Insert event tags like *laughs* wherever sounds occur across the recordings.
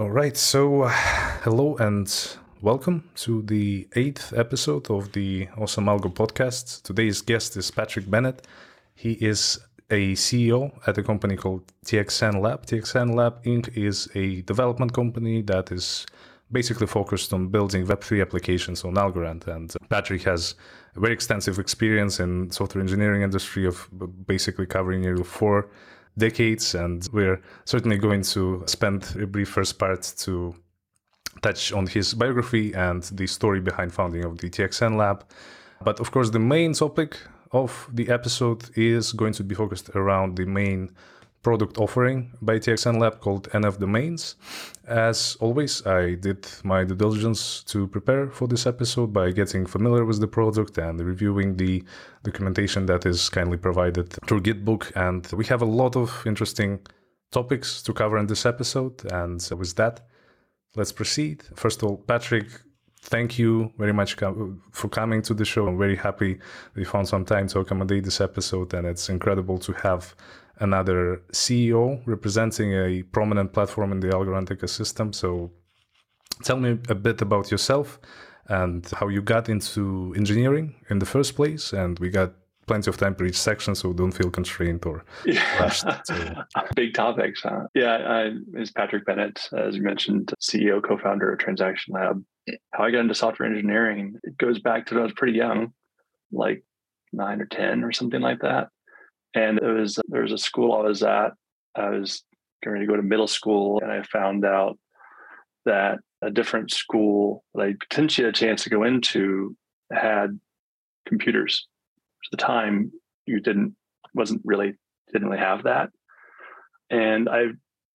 All right. So, uh, *sighs* hello and welcome to the eighth episode of the Awesome Algo podcast. Today's guest is Patrick Bennett. He is a CEO at a company called TXN Lab. TXN Lab Inc. is a development company that is basically focused on building Web3 applications on Algorand. And Patrick has a very extensive experience in software engineering industry of basically covering nearly four decades. And we're certainly going to spend a brief first part to touch on his biography and the story behind founding of the TXN Lab. But of course, the main topic of the episode is going to be focused around the main product offering by TXN Lab called NF Domains. As always, I did my due diligence to prepare for this episode by getting familiar with the product and reviewing the documentation that is kindly provided through Gitbook. And we have a lot of interesting topics to cover in this episode. And with that, let's proceed. First of all, Patrick, thank you very much for coming to the show. I'm very happy we found some time to accommodate this episode, and it's incredible to have another CEO representing a prominent platform in the Algorand ecosystem. So, tell me a bit about yourself and how you got into engineering in the first place. And we got plenty of time for each section, so don't feel constrained or rushed. To... *laughs* Big topics, huh? Yeah, I is Patrick Bennett, as you mentioned, CEO, co-founder of Transaction Lab. How I got into software engineering, it goes back to when I was pretty young, like nine or ten or something like that. And it was there was a school I was at. I was going to go to middle school, and I found out that a different school that I potentially had a chance to go into had computers. At the time, you didn't wasn't really didn't really have that, and I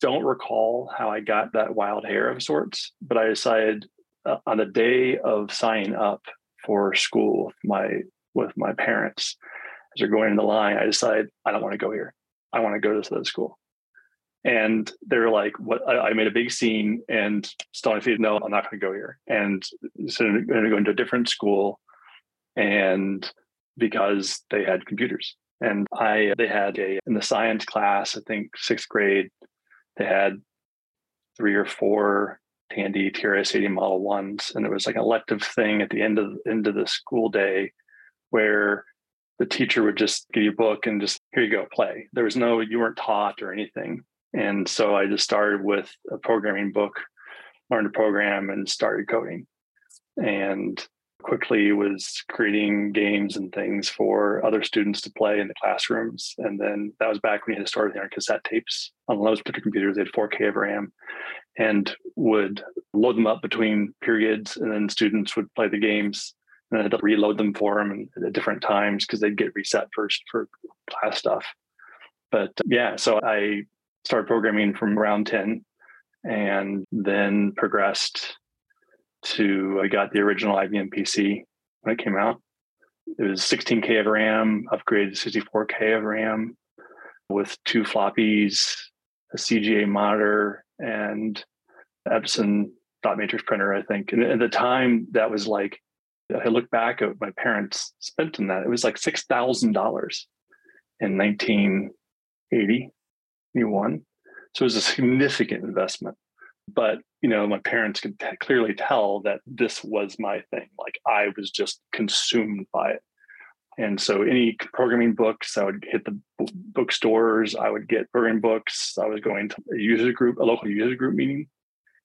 don't recall how I got that wild hair of sorts. But I decided uh, on the day of signing up for school with my with my parents as they're going in the line, I decide I don't want to go here. I want to go to the school. And they're like, "What?" I, made a big scene and feet. No, I'm not going to go here. And so I'm going to go into a different school, and because they had computers, and I they had a in the science class, I think sixth grade, they had three or four Tandy TRS-80 Model Ones, and it was like an elective thing at the end of end of the school day, where the teacher would just give you a book and just here you go play. There was no you weren't taught or anything. And so i just started with a programming book learned to program and started coding. And quickly was creating games and things for other students to play in the classrooms. And then that was back when you had to start with cassette tapes. On those particular computers they had 4k of ram and would load them up between periods and then students would play the games and I had to reload them for them at different times because they'd get reset first for class stuff. But uh, yeah, so I started programming from around 10 and then progressed to I got the original IBM PC when it came out. It was 16K of RAM, upgraded to 64K of RAM with two floppies, a CGA monitor, and Epson dot matrix printer, I think. And at the time, that was like I look back at my parents spent on that. It was like six thousand dollars in 1980, 81. So it was a significant investment. But you know, my parents could t- clearly tell that this was my thing. Like I was just consumed by it. And so, any programming books, I would hit the b- bookstores. I would get programming books. I was going to a user group, a local user group meeting,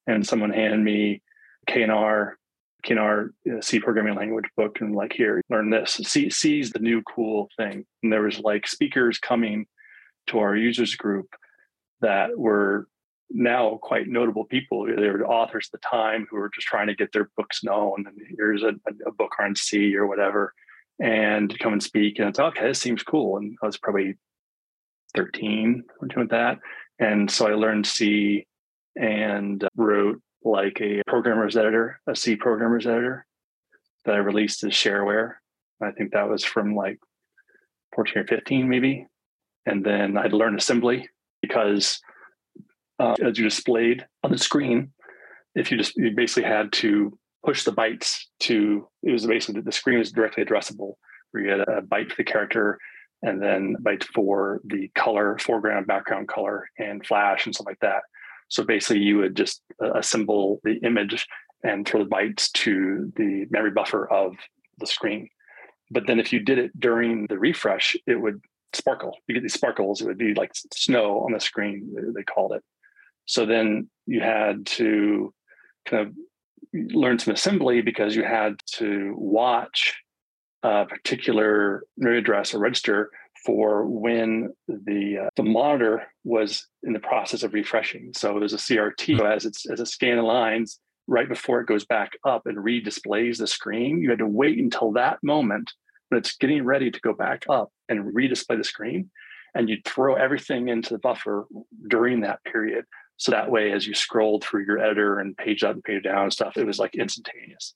and someone handed me K&R in our uh, C programming language book and like here, learn this. C C is the new cool thing. And there was like speakers coming to our users group that were now quite notable people. They were authors at the time who were just trying to get their books known. And here's a, a book on C or whatever, and come and speak. And it's okay, this seems cool. And I was probably 13 when doing that. And so I learned C and uh, wrote like a programmer's editor, a C programmer's editor that I released as shareware. I think that was from like 14 or 15, maybe. And then I'd learn assembly because uh, as you displayed on the screen, if you just you basically had to push the bytes to it was basically the screen was directly addressable where you had a byte for the character and then byte for the color, foreground, background color, and flash and stuff like that. So basically, you would just uh, assemble the image and throw the bytes to the memory buffer of the screen. But then if you did it during the refresh, it would sparkle. You get these sparkles. It would be like snow on the screen, they called it. So then you had to kind of learn some assembly because you had to watch a particular memory address or register for when the uh, the monitor was in the process of refreshing. So there's a CRT so as it's as a scan lines right before it goes back up and redisplays the screen. You had to wait until that moment when it's getting ready to go back up and redisplay the screen, and you'd throw everything into the buffer during that period. So that way, as you scrolled through your editor and page up and page down and stuff, it was like instantaneous.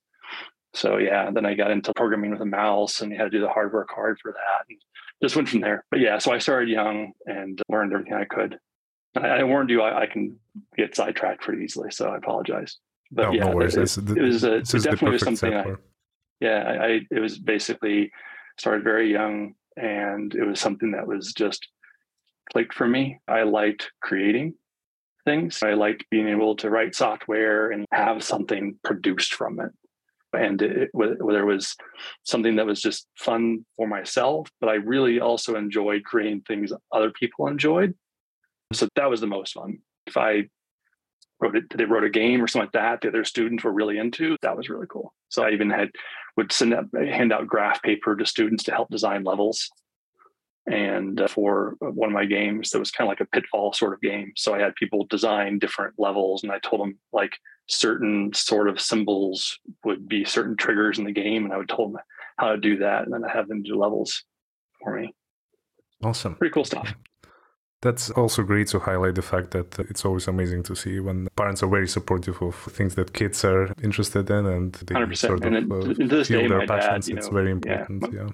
So yeah, then I got into programming with a mouse and you had to do the hard work hard for that. And just went from there. But yeah, so I started young and learned everything I could. I, I warned you, I, I, can get sidetracked pretty easily, so I apologize. But no, yeah, no worries. It, it, was a, it definitely was something. I, yeah, I, I, it was basically started very young, and it was something that was just clicked for me. I liked creating things. I liked being able to write software and have something produced from it and it, whether it was something that was just fun for myself, but I really also enjoyed creating things other people enjoyed. So that was the most fun. If I wrote it, they wrote a game or something like that, the other students were really into, that was really cool. So I even had would send out, hand out graph paper to students to help design levels. And uh, for one of my games, that was kind of like a pitfall sort of game. So I had people design different levels, and I told them like certain sort of symbols would be certain triggers in the game, and I would tell them how to do that, and then I have them do levels for me. Awesome, pretty cool stuff. That's also great to highlight the fact that it's always amazing to see when parents are very supportive of things that kids are interested in and they 100%. sort of and uh, to this feel day, their passions. Dad, you it's know, very important. Yeah. yeah.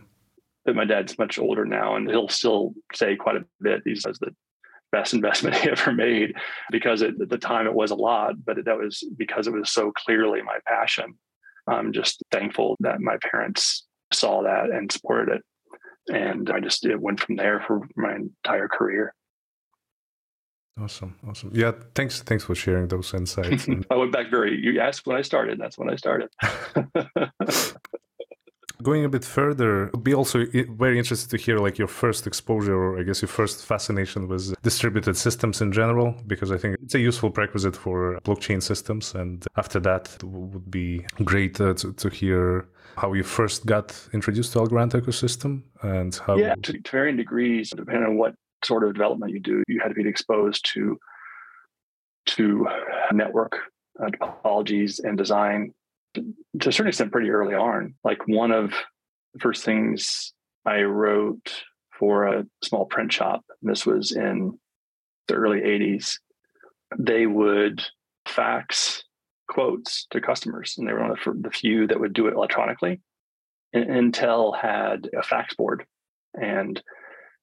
But my dad's much older now, and he'll still say quite a bit. He says the best investment *laughs* he ever made because it, at the time it was a lot, but that was because it was so clearly my passion. I'm just thankful that my parents saw that and supported it. And I just it went from there for my entire career. Awesome, awesome. Yeah, thanks, thanks for sharing those insights. *laughs* I went back very. You asked when I started. That's when I started. *laughs* Going a bit further, I'd be also very interested to hear like your first exposure, or I guess your first fascination with distributed systems in general, because I think it's a useful prerequisite for blockchain systems. And after that, it would be great uh, to, to hear how you first got introduced to Algorand ecosystem and how. Yeah, to, to varying degrees, depending on what sort of development you do, you had to be exposed to to network uh, topologies and design to a certain extent pretty early on. Like one of the first things I wrote for a small print shop, this was in the early 80s, they would fax quotes to customers, and they were one of the few that would do it electronically. And Intel had a fax board, and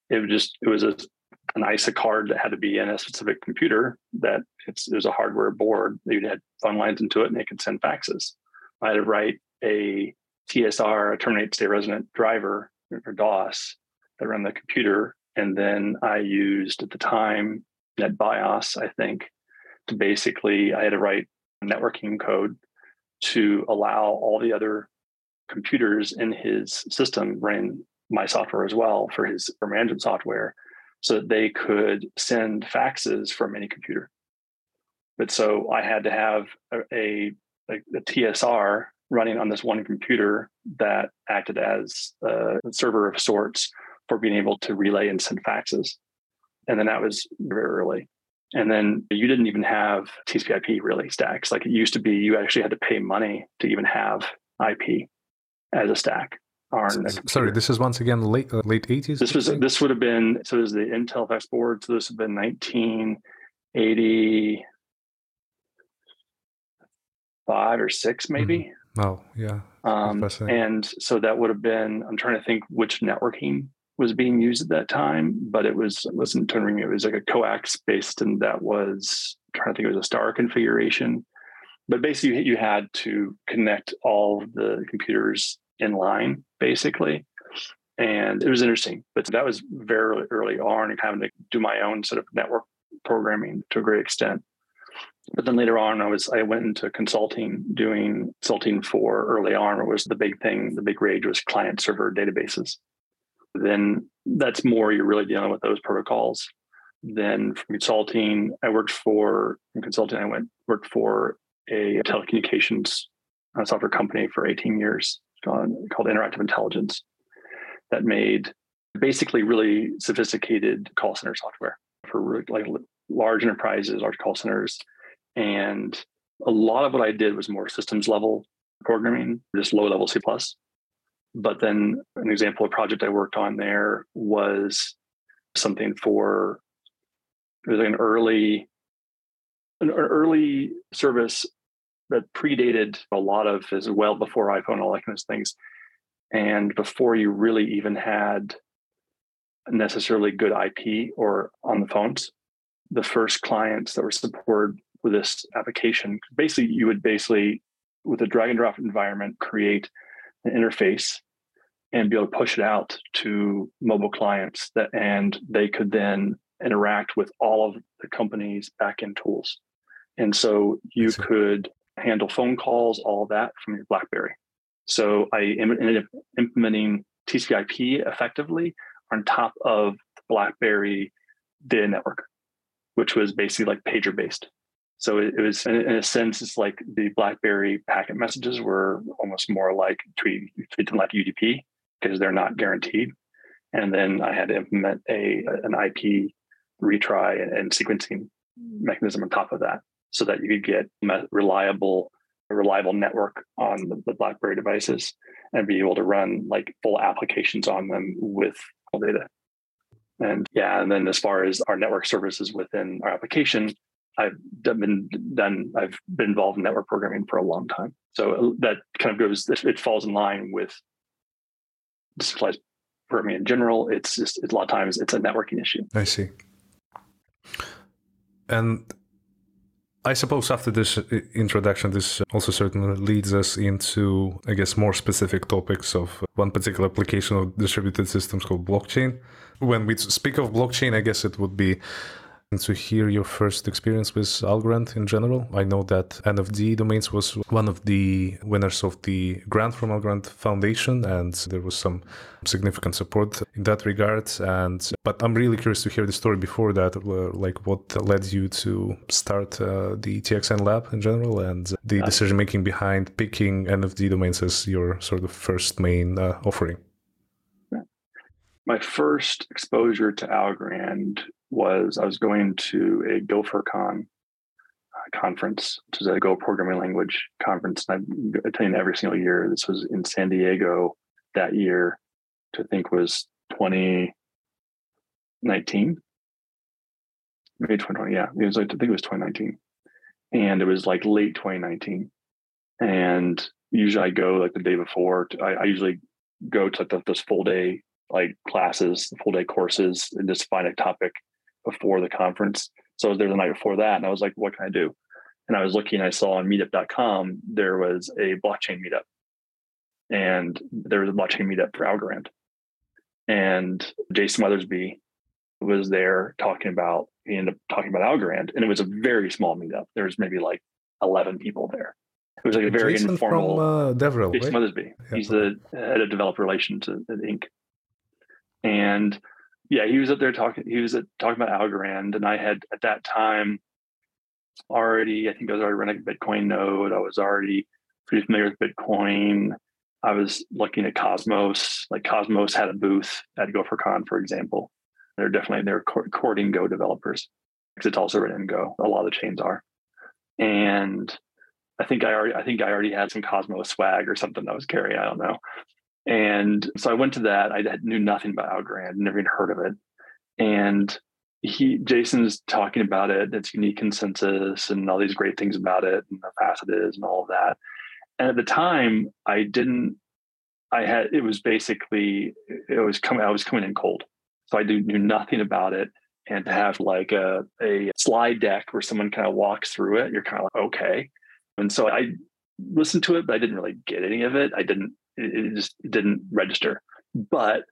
it was just it was a an ISA card that had to be in a specific computer that it's there's a hardware board you had phone lines into it and they could send faxes. I had to write a TSR, a terminate state resident driver or DOS that ran the computer. And then I used at the time NetBIOS, I think, to basically, I had to write networking code to allow all the other computers in his system running my software as well for his for management software so that they could send faxes from any computer. But so I had to have a, a like the TSR running on this one computer that acted as a server of sorts for being able to relay and send faxes. And then that was very early. And then you didn't even have TCP/IP really stacks. Like it used to be, you actually had to pay money to even have IP as a stack. Sorry, this is once again late uh, late eighties. This was this would have been so. It was the Intel fax board. So this would have been nineteen eighty five or six, maybe. Mm-hmm. Oh, yeah. Um, and so that would have been, I'm trying to think which networking was being used at that time, but it was, it wasn't turning, it was like a coax based, and that was, I'm trying to think it was a star configuration. But basically, you had to connect all the computers in line, basically. And it was interesting, but that was very early on and having to do my own sort of network programming to a great extent. But then later on, I was I went into consulting, doing consulting for early on. It was the big thing, the big rage was client server databases. Then that's more you're really dealing with those protocols. Then from consulting, I worked for from consulting. I went worked for a telecommunications uh, software company for 18 years called, called Interactive Intelligence that made basically really sophisticated call center software for like large enterprises, large call centers. And a lot of what I did was more systems level programming, just low level C. But then an example of project I worked on there was something for it was like an early an early service that predated a lot of as well before iPhone, all that kind of things. And before you really even had necessarily good IP or on the phones, the first clients that were supported with this application, basically you would basically with a drag and drop environment create an interface and be able to push it out to mobile clients that and they could then interact with all of the company's backend tools. And so you could handle phone calls, all of that from your BlackBerry. So I ended up implementing TCP/IP effectively on top of BlackBerry data network, which was basically like pager based. So it, was, in, a sense, it's like the BlackBerry packet messages were almost more like treat, like UDP because they're not guaranteed. And then I had to implement a an IP retry and, sequencing mechanism on top of that, so that you could get reliable a reliable network on the, the, BlackBerry devices and be able to run like full applications on them with all data. And yeah, and then as far as our network services within our application, I've been done. I've been involved in network programming for a long time. So uh, that kind of goes. It falls in line with decentralized programming in general. It's just a lot of times it's a networking issue. I see. And I suppose after this uh, introduction, this also certainly leads us into, I guess, more specific topics of one particular application of distributed systems called blockchain. When we speak of blockchain, I guess it would be and to hear your first experience with Algorand in general. I know that NFD Domains was one of the winners of the grant from Algorand Foundation, and there was some significant support in that regard. And but I'm really curious to hear the story before that, like what led you to start uh, the TXN lab in general, and the decision making behind picking NFD Domains as your sort of first main uh, offering my first exposure to Algorand was I was going to a GopherCon uh, conference, which is a Go programming language conference. And I attend every single year. This was in San Diego that year, which I think was 2019. Maybe 2020. Yeah. It was like, I think it was 2019. And it was like late 2019. And usually I go like the day before. To, I, I, usually go to like this full day like classes, full day courses, and just find a topic before the conference. So I was there the night before that, and I was like, "What can I do?" And I was looking. I saw on Meetup.com there was a blockchain meetup, and there was a blockchain meetup for Algorand, and Jason Weathersby was there talking about. He ended up talking about Algorand, and it was a very small meetup. There was maybe like eleven people there. It was like a very Jason informal. From, uh, Devrel, Jason right? Weathersby. Yeah. He's the head of developer relations at, at Inc. And yeah, he was up there talking. He was uh, talking about Algorand, and I had at that time already. I think I was already running a Bitcoin node. I was already pretty familiar with Bitcoin. I was looking at Cosmos. Like Cosmos had a booth at GopherCon, for example. They're definitely they're courting Go developers because it's also written in Go. A lot of the chains are, and I think I already I think I already had some Cosmos swag or something I was carrying. I don't know, and so I went to that. I knew nothing about Algorand, never even heard of it. And he, Jason's talking about it, its unique consensus and all these great things about it and how fast it is and all of that. And at the time, I didn't, I had, it was basically, it was coming, I was coming in cold. So I knew nothing about it. And to have like a, a slide deck where someone kind of walks through it, you're kind of like, okay. And so I listened to it, but I didn't really get any of it. I didn't it, just didn't register. But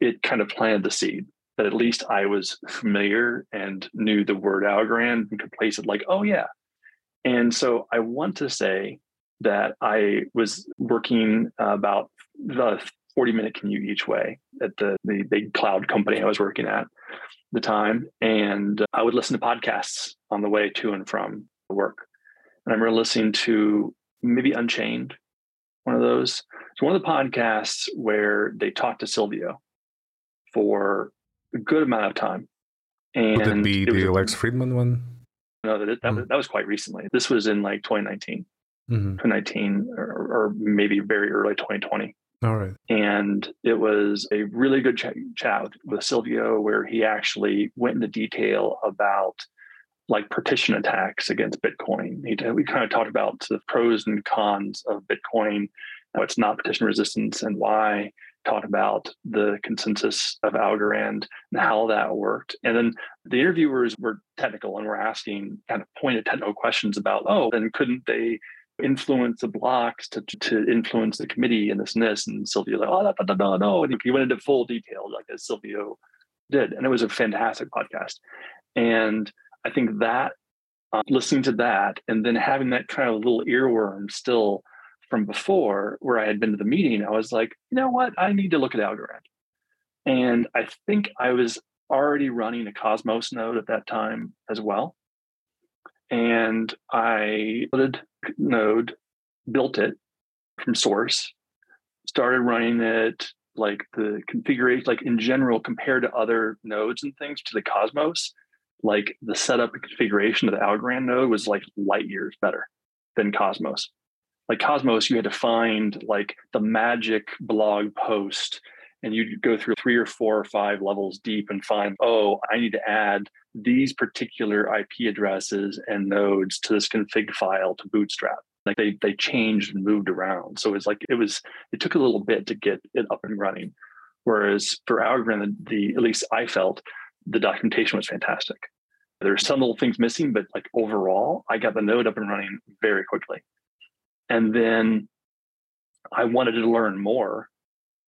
it kind of planted the seed that at least I was familiar and knew the word Algorand and could place it like, oh yeah, And so I want to say that I was working about the 40 minute commute each way at the, the big cloud company I was working at the time. And I would listen to podcasts on the way to and from work. And I remember listening to maybe Unchained, one of those. It's one of the podcasts where they talked to Silvio for a good amount of time. And Would it be it the Lex Fridman one? No, that, that, was, that was quite recently. This was in like 2019, mm-hmm. 2019, or, or maybe very early 2020. All right. And it was a really good ch- chat with, with Silvio where he actually went into detail about like partition attacks against Bitcoin. We kind of talked about the pros and cons of Bitcoin, what's not partition resistance and why. Talked about the consensus of Algorand and how that worked. And then the interviewers were technical and were asking kind of pointed technical questions about, oh, then couldn't they influence the blocks to, to influence the committee and this and this? And Silvio like, oh, no, no, no, no. And he went into full detail like as Silvio did. And it was a fantastic podcast. And I think that uh, listening to that and then having that kind of little earworm still from before where I had been to the meeting, I was like, you know what? I need to look at Algorand. And I think I was already running a Cosmos node at that time as well. And I loaded node, built it from source, started running it like the configuration, like in general, compared to other nodes and things to the Cosmos, like the setup and configuration of the Algorand node was like light years better than Cosmos. Like Cosmos, you had to find like the magic blog post and you'd go through three or four or five levels deep and find, oh, I need to add these particular IP addresses and nodes to this config file to bootstrap. Like they they changed and moved around. So it's like it was it took a little bit to get it up and running. Whereas for Algorand, the at least I felt the documentation was fantastic. There's some little things missing, but like overall, I got the node up and running very quickly. And then I wanted to learn more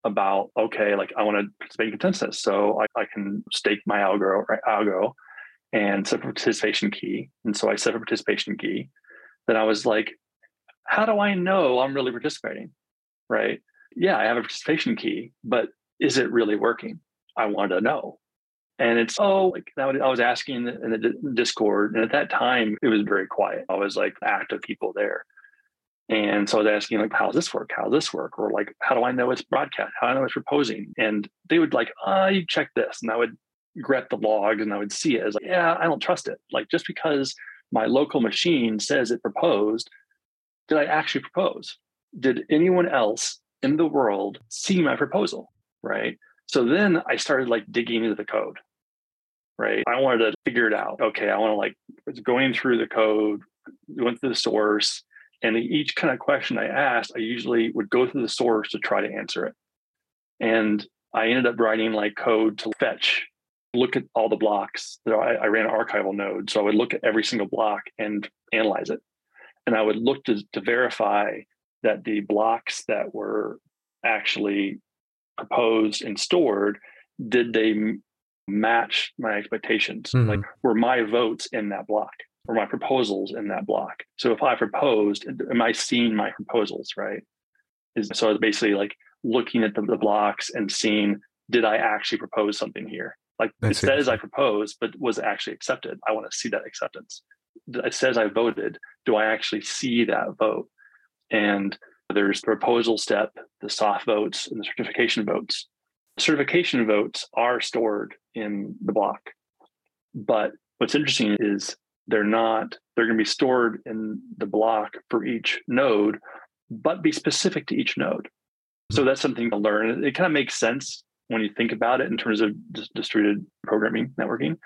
about okay, like I want to participate in consensus, so I, I can stake my algo right, algo and set a participation key. And so I set a participation key. Then I was like, how do I know I'm really participating? Right? Yeah, I have a participation key, but is it really working? I wanted to know. And it's, oh, like I was asking in the Discord. And at that time, it was very quiet. I was like active people there. And so I was asking, like, how does this work? How does this work? Or like, how do I know it's broadcast? How do I know it's proposing? And they would like, ah, oh, you check this. And I would grep the logs and I would see it as like, yeah, I don't trust it. Like just because my local machine says it proposed, did I actually propose? Did anyone else in the world see my proposal? Right. So then I started like digging into the code right? I wanted to figure it out. Okay, I want to like it's going through the code, went to the source, and each kind of question I asked, I usually would go through the source to try to answer it. And I ended up writing like code to fetch, look at all the blocks. I, I ran an archival node, so I would look at every single block and analyze it. And I would look to, to verify that the blocks that were actually proposed and stored did they match my expectations. Mm-hmm. Like, were my votes in that block? Were my proposals in that block? So if I proposed, am I seeing my proposals right? Is so basically like looking at the, the blocks and seeing did I actually propose something here? Like it says I proposed, but was it actually accepted? I want to see that acceptance. It says I voted. Do I actually see that vote? And there's the proposal step, the soft votes, and the certification votes certification votes are stored in the block. But what's interesting is they're not, they're going to be stored in the block for each node, but be specific to each node. So hmm. that's something to learn. It kind of makes sense when you think about it in terms of distributed programming networking.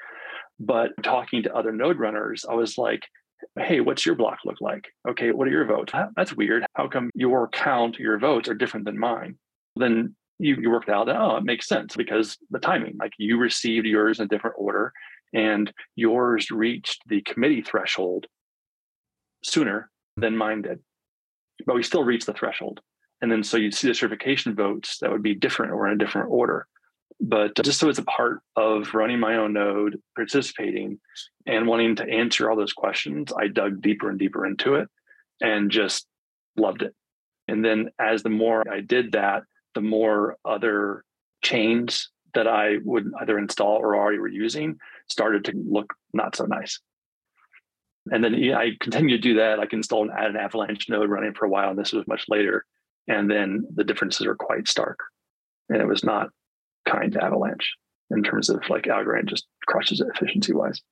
But talking to other node runners, I was like, hey, what's your block look like? Okay, what are your votes? That's weird. How come your count, your votes are different than mine? Then you, you worked out that, oh, it makes sense because the timing, like you received yours in a different order and yours reached the committee threshold sooner than mine did. But we still reached the threshold. And then so you'd see the certification votes that would be different or in a different order. But just so it's a part of running my own node, participating, and wanting to answer all those questions, I dug deeper and deeper into it and just loved it. And then as the more I did that, the more other chains that I would either install or already were using started to look not so nice. And then I continued to do that. I can install and add an Avalanche node running for a while, and this was much later. And then the differences are quite stark. And it was not kind to Avalanche in terms of like Algorand just crushes it efficiency wise.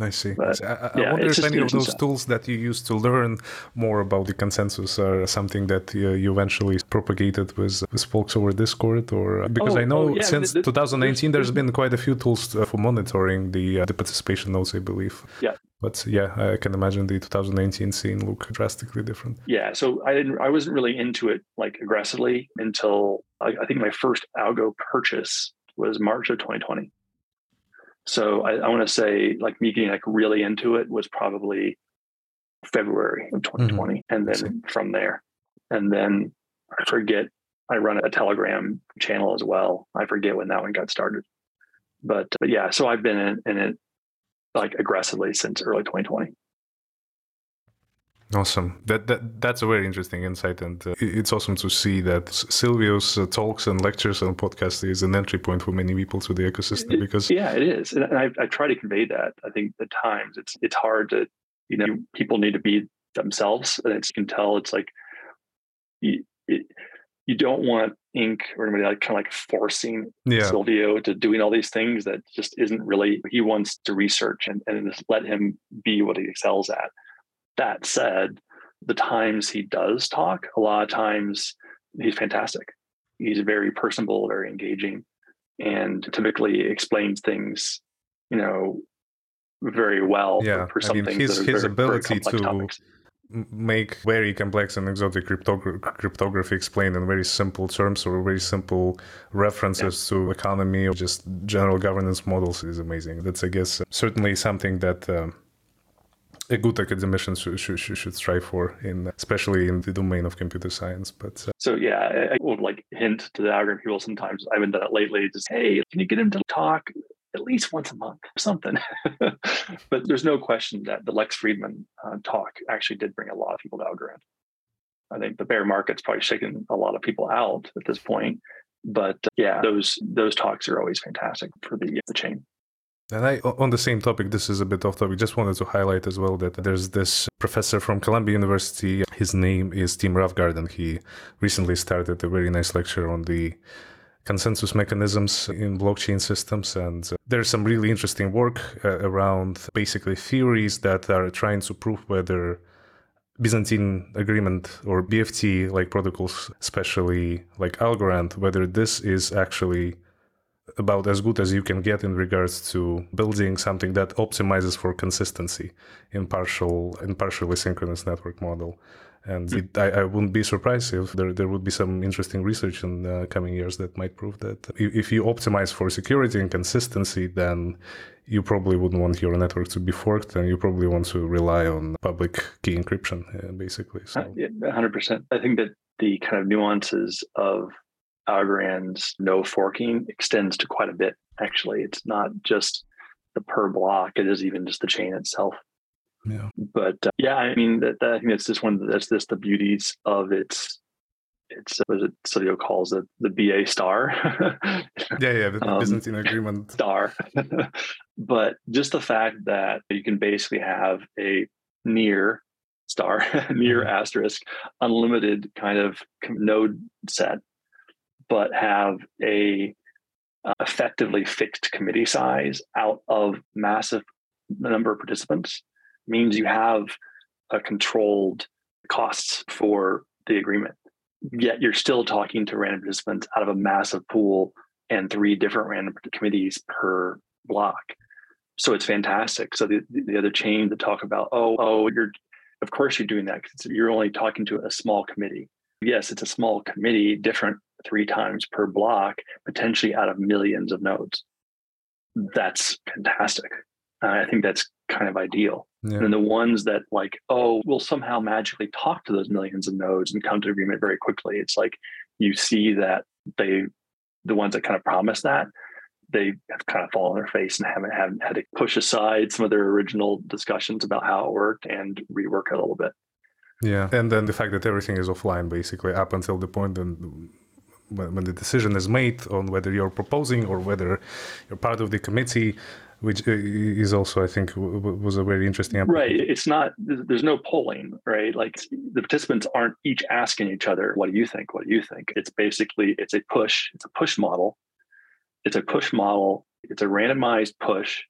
I see. But, I, I yeah, wonder if any of those tools that you used to learn more about the consensus are something that uh, you eventually propagated with, with folks over Discord, or uh, because oh, I know oh, yeah, since 2019 there's, there's been quite a few tools uh, for monitoring the uh, the participation nodes, I believe. Yeah. But yeah, I can imagine the 2019 scene look drastically different. Yeah, so I didn't, I wasn't really into it like aggressively until I, I think my first algo purchase was March of 2020. So I, I want to say like me getting like really into it was probably February of 2020. Mm-hmm. And then from there, and then I forget, I run a Telegram channel as well. I forget when that one got started. But, but yeah, so I've been in, in it like aggressively since early 2020. Awesome. That that that's a very interesting insight, and uh, it's awesome to see that Silvio's uh, talks and lectures and podcast is an entry point for many people to the ecosystem. Because yeah, it is, and I, I try to convey that. I think at times it's it's hard to you know people need to be themselves, and it's, you can tell it's like you, it, you don't want Inc or anybody like kind of like forcing yeah. Silvio to doing all these things that just isn't really. He wants to research and and just let him be what he excels at that said, the times he does talk, a lot of times he's fantastic. He's very personable, very engaging, and typically explains things, you know, very well yeah. for, for some I mean, things his, his very, ability very to topics. make very complex and exotic cryptogra- cryptography explained in very simple terms or very simple references yeah. to economy or just general governance models is amazing. That's, I guess, certainly something that. Um, a good academician should, should, should strive for in especially in the domain of computer science but uh, so yeah I, I would like hint to the Algorand people sometimes i haven't done it lately just hey can you get him to talk at least once a month or something? *laughs* But there's no question that the Lex Fridman uh, talk actually did bring a lot of people to algorand i think the bear market's probably shaken a lot of people out at this point but uh, yeah those those talks are always fantastic for the the chain and I, on the same topic, this is a bit off topic. Just wanted to highlight as well that there's this professor from Columbia University. His name is Tim Roughgarden, and he recently started a very nice lecture on the consensus mechanisms in blockchain systems. And uh, there's some really interesting work uh, around basically theories that are trying to prove whether Byzantine agreement or BFT like protocols, especially like Algorand, whether this is actually about as good as you can get in regards to building something that optimizes for consistency in partial in partially synchronous network model. And it, I, I, wouldn't be surprised if there, there would be some interesting research in the coming years that might prove that if you optimize for security and consistency, then you probably wouldn't want your network to be forked and you probably want to rely on public key encryption, uh, basically. So. Uh, yeah, 100%. I think that the kind of nuances of Algorand's no forking extends to quite a bit. Actually, it's not just the per block; it is even just the chain itself. Yeah. But uh, yeah, I mean, that, that, I think that's just one. That's just the beauties of its. It's what it Silvio calls it the BA star. *laughs* yeah, yeah, the um, Byzantine agreement *laughs* star. *laughs* but just the fact that you can basically have a near star, near mm-hmm. asterisk, unlimited kind of node set but have a uh, effectively fixed committee size out of massive number of participants means you have a controlled costs for the agreement. Yet you're still talking to random participants out of a massive pool and three different random committees per block. So it's fantastic. So the, the other chain that talk about, oh, oh, you're of course you're doing that because you're only talking to a small committee. Yes, it's a small committee, different three times per block, potentially out of millions of nodes. That's fantastic. Uh, I think that's kind of ideal. Yeah. And the ones that like, oh, we'll somehow magically talk to those millions of nodes and come to agreement very quickly. It's like you see that they the ones that kind of promise that, they have kind of fallen on their face and haven't, haven't had to push aside some of their original discussions about how it worked and rework it a little bit. Yeah, and then the fact that everything is offline basically up until the point when, when the decision is made on whether you're proposing or whether you're part of the committee, which is also, I think, was a very interesting. Right. It's not. There's no polling, right? Like the participants aren't each asking each other, "What do you think? What do you think?" It's basically it's a push. It's a push model. It's a push model. It's a randomized push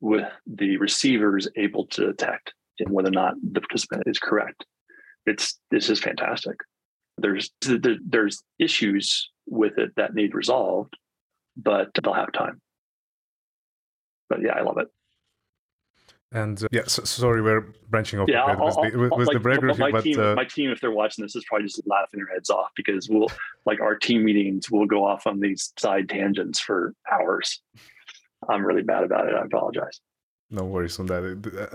with the receivers able to detect whether or not the participant is correct it's this is fantastic. There's there's issues with it that need resolved, but they'll have time. But yeah, I love it. And uh, yeah, so, sorry, we're branching off yeah, with, the, with, with like, the biography. My but, team, uh, my team, if they're watching this, is probably just laughing their heads off because we'll like our team meetings will go off on these side tangents for hours. I'm really bad about it. I apologize no worries on that.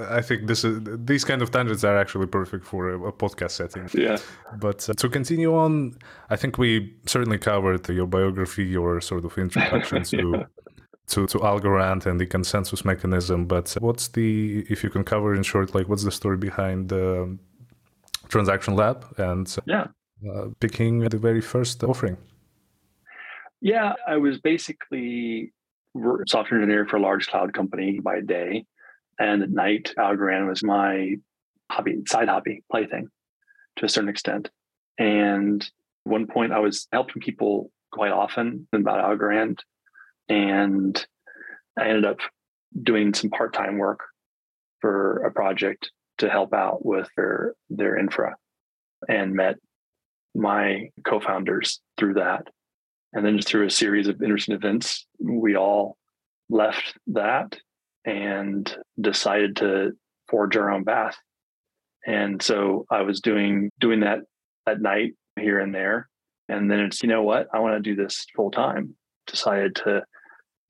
I think this is these kind of tangents are actually perfect for a, a podcast setting. Yeah. But uh, to continue on, I think we certainly covered your biography, your sort of introduction *laughs* to yeah. to to Algorand and the consensus mechanism. But what's the if you can cover in short, like what's the story behind the Transaction Lab and yeah, uh, picking the very first offering? Yeah, I was basically software engineer for a large cloud company by day. And at night, Algorand was my hobby, side hobby, plaything to a certain extent. And one point, I was helping people quite often about Algorand. And I ended up doing some part time work for a project to help out with their, their infra and met my co founders through that. And then through a series of interesting events, we all left that and decided to forge our own path. And so I was doing doing that at night here and there. And then it's, you know what, I want to do this full time. Decided to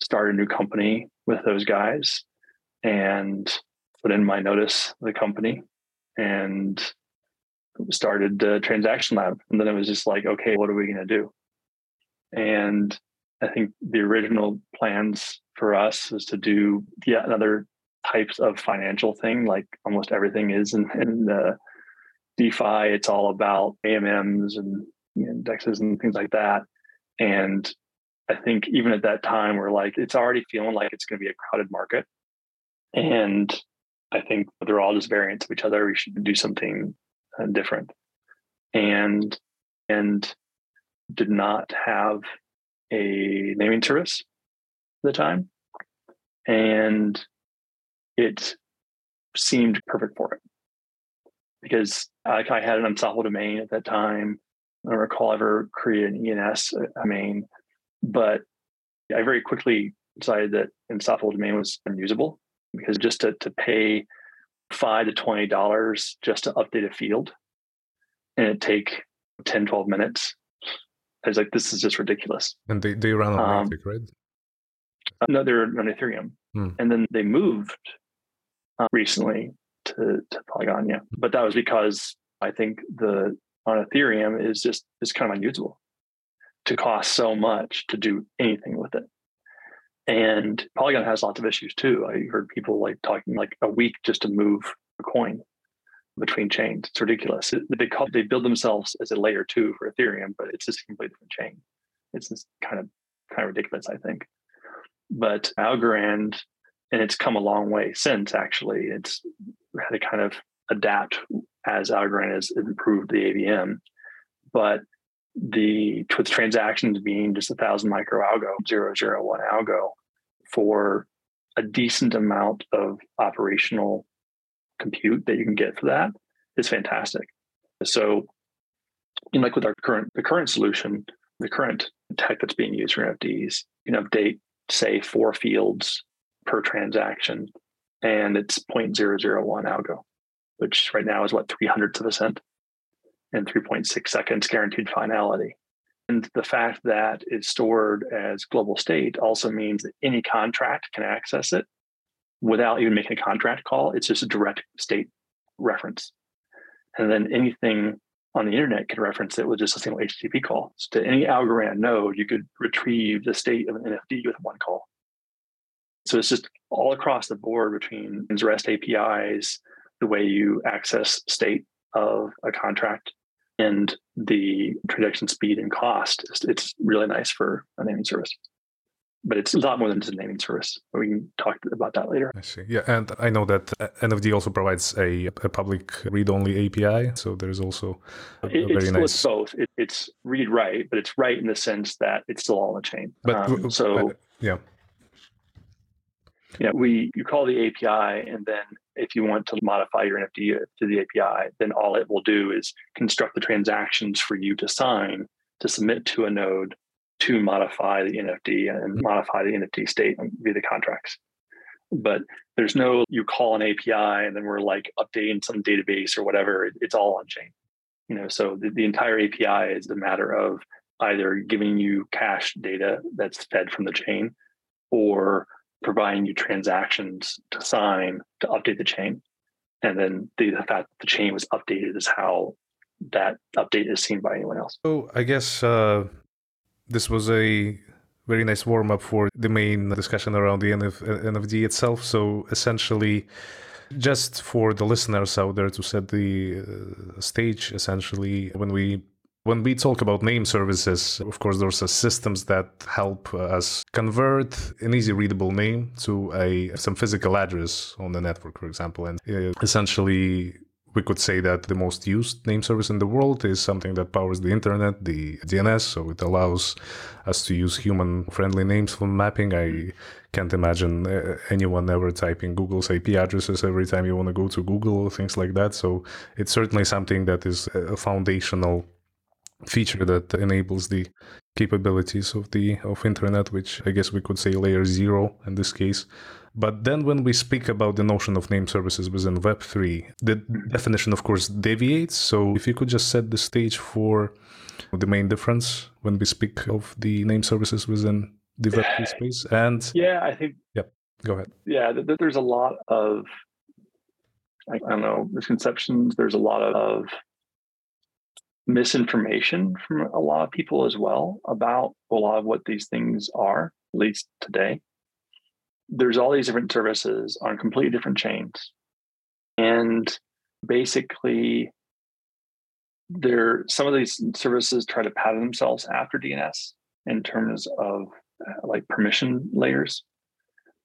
start a new company with those guys and put in my notice the company and started the transaction lab. And then it was just like, okay, what are we going to do? And I think the original plans for us was to do yet another types of financial thing, like almost everything is in, in the DeFi. It's all about AMMs and indexes and things like that. And I think even at that time, we're like, it's already feeling like it's going to be a crowded market. And I think they're all just variants of each other. We should do something uh, different. And and did not have a naming service at the time. And it seemed perfect for it because I, I had an unstoppable domain at that time. I don't recall ever creating an ENS domain, uh, but I very quickly decided that unstoppable domain was unusable because just to, to pay five to twenty dollars just to update a field and it take 10 12 minutes I was like, this is just ridiculous. And they, they run on um, Matic, right? No, they're on Ethereum. Hmm. And then they moved uh, recently to, to Polygon, yeah. But that was because I think the on Ethereum is just is kind of unusable to cost so much to do anything with it. And Polygon has lots of issues too. I heard people like talking like a week just to move a coin between chains. It's ridiculous. They call, they build themselves as a layer two for Ethereum, but it's just a completely different chain. It's just kind of kind of ridiculous, I think. But Algorand, and it's come a long way since actually. It's had to kind of adapt as Algorand has improved the AVM. But the with transactions being just a thousand micro algo, zero zero one algo for a decent amount of operational compute that you can get for that is fantastic. So, you know, like with our current the current solution, the current tech that's being used for NFDs, you can update say four fields per transaction, and it's 0.001 algo, which right now is what three hundredths of a cent and 3.6 seconds guaranteed finality. And the fact that it's stored as global state also means that any contract can access it without even making a contract call. It's just a direct state reference. And then anything on the internet can reference it with just a single HTTP call. So to any Algorand node, you could retrieve the state of an NFD with one call. So it's just all across the board between REST APIs, the way you access state of a contract, and the transaction speed and cost. It's, really nice for a naming service but it's a lot more than just a naming service. We can talk about that later. I see. Yeah, and I know that NFD also provides a, a public read-only API, so there's also a, it, very it's, nice. It's both. It, it's read-write, but it's write in the sense that it's still all the chain. But um, so uh, yeah, yeah, we you call the API, and then if you want to modify your NFD to the API, then all it will do is construct the transactions for you to sign to submit to a node to modify the NFD and mm-hmm. modify the NFD state via the contracts. But there's no you call an API and then we're like updating some database or whatever. It's all on chain. You know, so the, the entire API is a matter of either giving you cache data that's fed from the chain or providing you transactions to sign to update the chain. And then the, the fact that the chain was updated is how that update is seen by anyone else. So I guess uh, this was a very nice warm up for the main discussion around the NF- NFD itself. So essentially, just for the listeners out there to set the uh, stage, essentially, when we when we talk about name services, of course, there's systems that help us convert an easy readable name to a some physical address on the network, for example, and uh, essentially we could say that the most used name service in the world is something that powers the internet, the DNS. So it allows us to use human friendly names for mapping. I can't imagine uh, anyone ever typing Google's IP addresses every time you want to go to Google or things like that. So it's certainly something that is a foundational feature that enables the capabilities of the of internet which i guess we could say layer 0 in this case but then when we speak about the notion of name services within Web3, the definition, of course, deviates. So if you could just set the stage for the main difference when we speak of the name services within the Web3 *sighs* space. And yeah, I think. Yeah, go ahead. Yeah, there's a lot of, I don't know, misconceptions. There's a lot of misinformation from a lot of people as well about a lot of what these things are, at least today there's all these different services on completely different chains. And basically, there some of these services try to pattern themselves after DNS in terms of uh, like permission layers.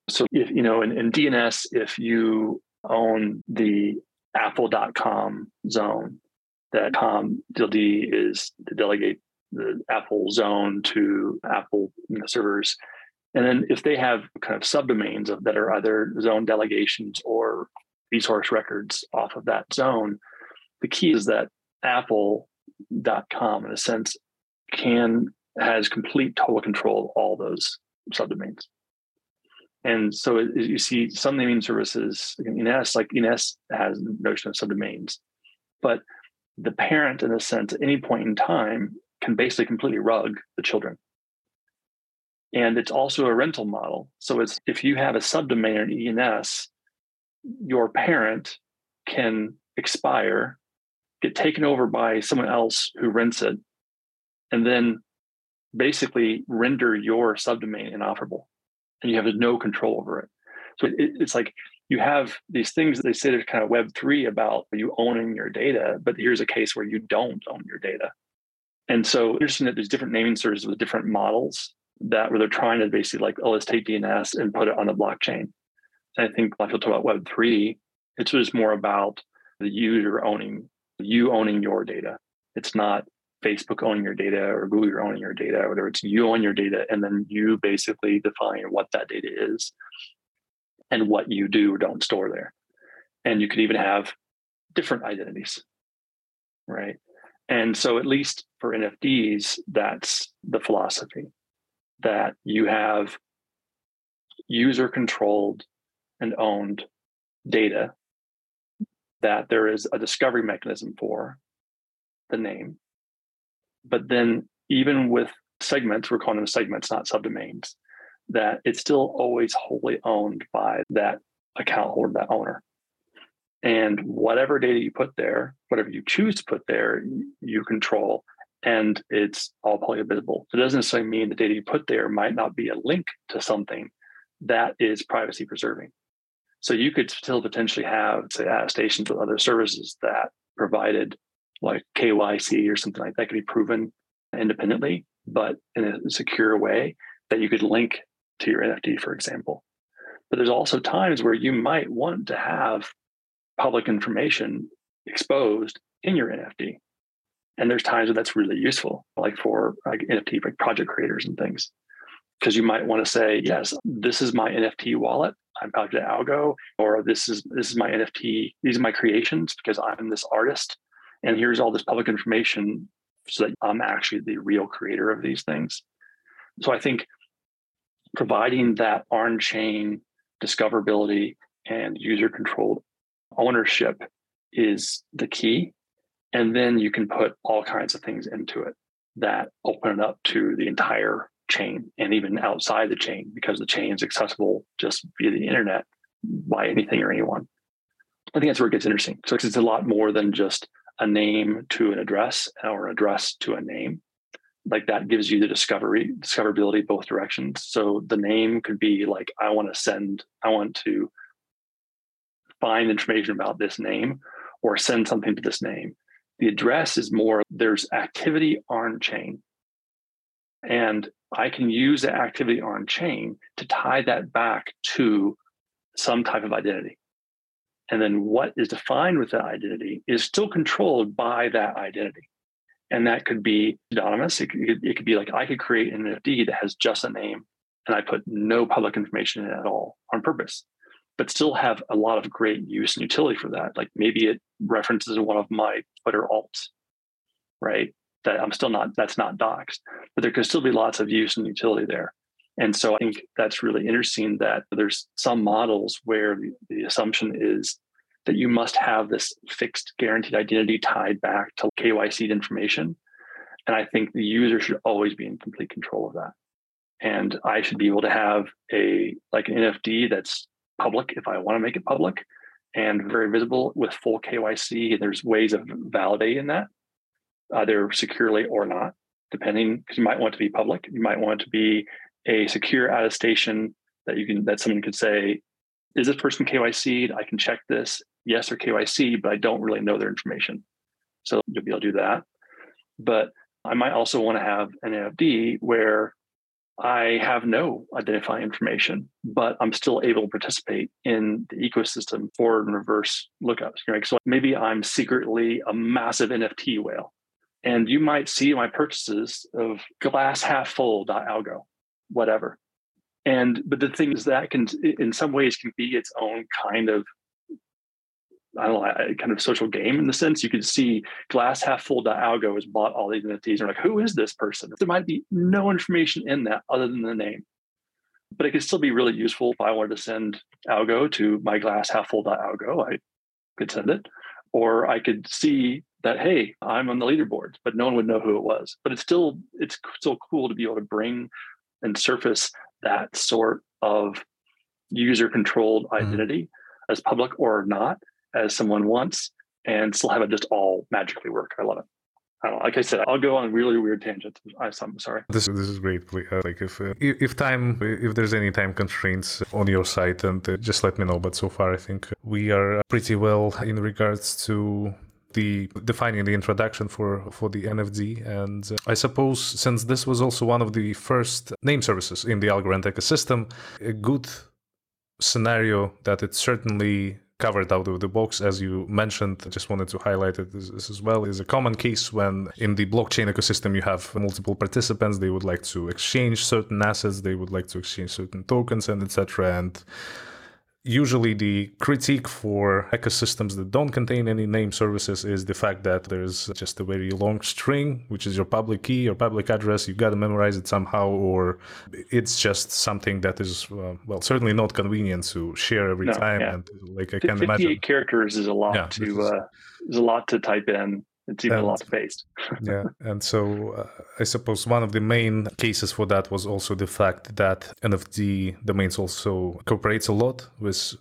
So if you know in, in DNS, if you own the apple.com zone, that com TLD is to delegate the Apple zone to Apple servers and then if they have kind of subdomains of, that are either zone delegations or resource records off of that zone, the key is that apple.com in a sense can has complete total control of all those subdomains. And so it, you see some naming services, ENS, like ENS has the notion of subdomains, but the parent, in a sense, at any point in time, can basically completely rug the children. And it's also a rental model. So it's if you have a subdomain in ENS, your parent can expire, get taken over by someone else who rents it, and then basically render your subdomain inoperable. And you have no control over it. So it, it's like you have these things that they say there's kind of Web3 about you owning your data, but here's a case where you don't own your data. And so interesting that there's different naming services with different models that where they're trying to basically like, oh, let's take DNS and put it on the blockchain. And I think if you talk about Web three, it's just more about the user owning you owning your data. It's not Facebook owning your data or Google owning your data, or whatever. It's you own your data, and then you basically define what that data is and what you do or don't store there. And you could even have different identities, right? And so, at least for NFDs, that's the philosophy that you have user controlled and owned data that there is a discovery mechanism for the name. But then, even with segments, we're calling them segments, not subdomains, that it's still always wholly owned by that account holder, that owner. And whatever data you put there, whatever you choose to put there, you control and it's all publicly visible. It doesn't necessarily mean the data you put there might not be a link to something that is privacy preserving. So you could still potentially have, say, attestations with other services that provided like KYC or something like that could be proven independently, but in a secure way that you could link to your NFD, for example. But there's also times where you might want to have public information exposed in your NFD. And there's times where that's really useful, like for like NFT like project creators and things. Because you might want to say, yes, this is my NFT wallet. I'm Patrick Algo, or this is this is my NFT, these are my creations because I'm this artist. And here's all this public information so that I'm actually the real creator of these things. So I think providing that on chain discoverability and user controlled ownership is the key. And then you can put all kinds of things into it that open it up to the entire chain and even outside the chain because the chain is accessible just via the internet by anything or anyone. I think that's where it gets interesting. So it's a lot more than just a name to an address or an address to a name. Like that gives you the discovery, discoverability both directions. So the name could be like, I want to send, I want to find information about this name or send something to this name. The address is more there's activity on chain. And I can use the activity on chain to tie that back to some type of identity. And then what is defined with that identity is still controlled by that identity. And that could be anonymous. It could, it could be like I could create an NFD that has just a name and I put no public information in it at all on purpose but still have a lot of great use and utility for that. Like maybe it references one of my Twitter alts, right? That I'm still not, that's not doxed, but there could still be lots of use and utility there. And so I think that's really interesting that there's some models where the, the assumption is that you must have this fixed guaranteed identity tied back to KYC information. And I think the user should always be in complete control of that. And I should be able to have a like an NFD that's public if I want to make it public and very visible with full KYC. There's ways of validating that, either securely or not, depending, because you might want to be public. You might want to be a secure attestation that you can that someone could say, is this person KYC'd? I can check this, yes or KYC, but I don't really know their information. So you'll be able to do that. But I might also want to have an NFD where I have no identifying information, but I'm still able to participate in the ecosystem forward and reverse lookups. Right? So maybe I'm secretly a massive NFT whale. And you might see my purchases of glass half full algo, whatever. And but the thing is that can in some ways can be its own kind of I don't know, kind of social game in the sense you could see glass half full algo has bought all these entities. And like, who is this person? There might be no information in that other than the name. But it could still be really useful if I wanted to send algo to my glass half full algo, I could send it. Or I could see that, hey, I'm on the leaderboard, but no one would know who it was. But it's still it's still cool to be able to bring and surface that sort of user controlled mm-hmm. identity mm-hmm. as public or not as someone wants and still have it just all magically work. I love it. I know, like I said, I'll go on really weird tangents. I, am sorry. This this is great. Uh, like if uh, if time if there's any time constraints on your site, and uh, just let me know. But so far, I think we are pretty well in regards to the defining the introduction for for the NFD. And uh, I suppose since this was also one of the first name services in the Algorand ecosystem, a good scenario that it certainly covered out of the box, as you mentioned. I just wanted to highlight it as well. Is a common case when in the blockchain ecosystem you have multiple participants. They would like to exchange certain assets. They would like to exchange certain tokens and etc. And usually the critique for ecosystems that don't contain any name services is the fact that there's just a very long string which is your public key or public address. You've got to memorize it somehow or it's just something that is uh, well certainly not convenient to share every no, time yeah. and like i can 58 imagine characters is a lot yeah, to is, uh, is a lot to type in it's even and, a lot *laughs* yeah, and so uh, I suppose one of the main cases for that was also the fact that NFDomains also cooperates a lot with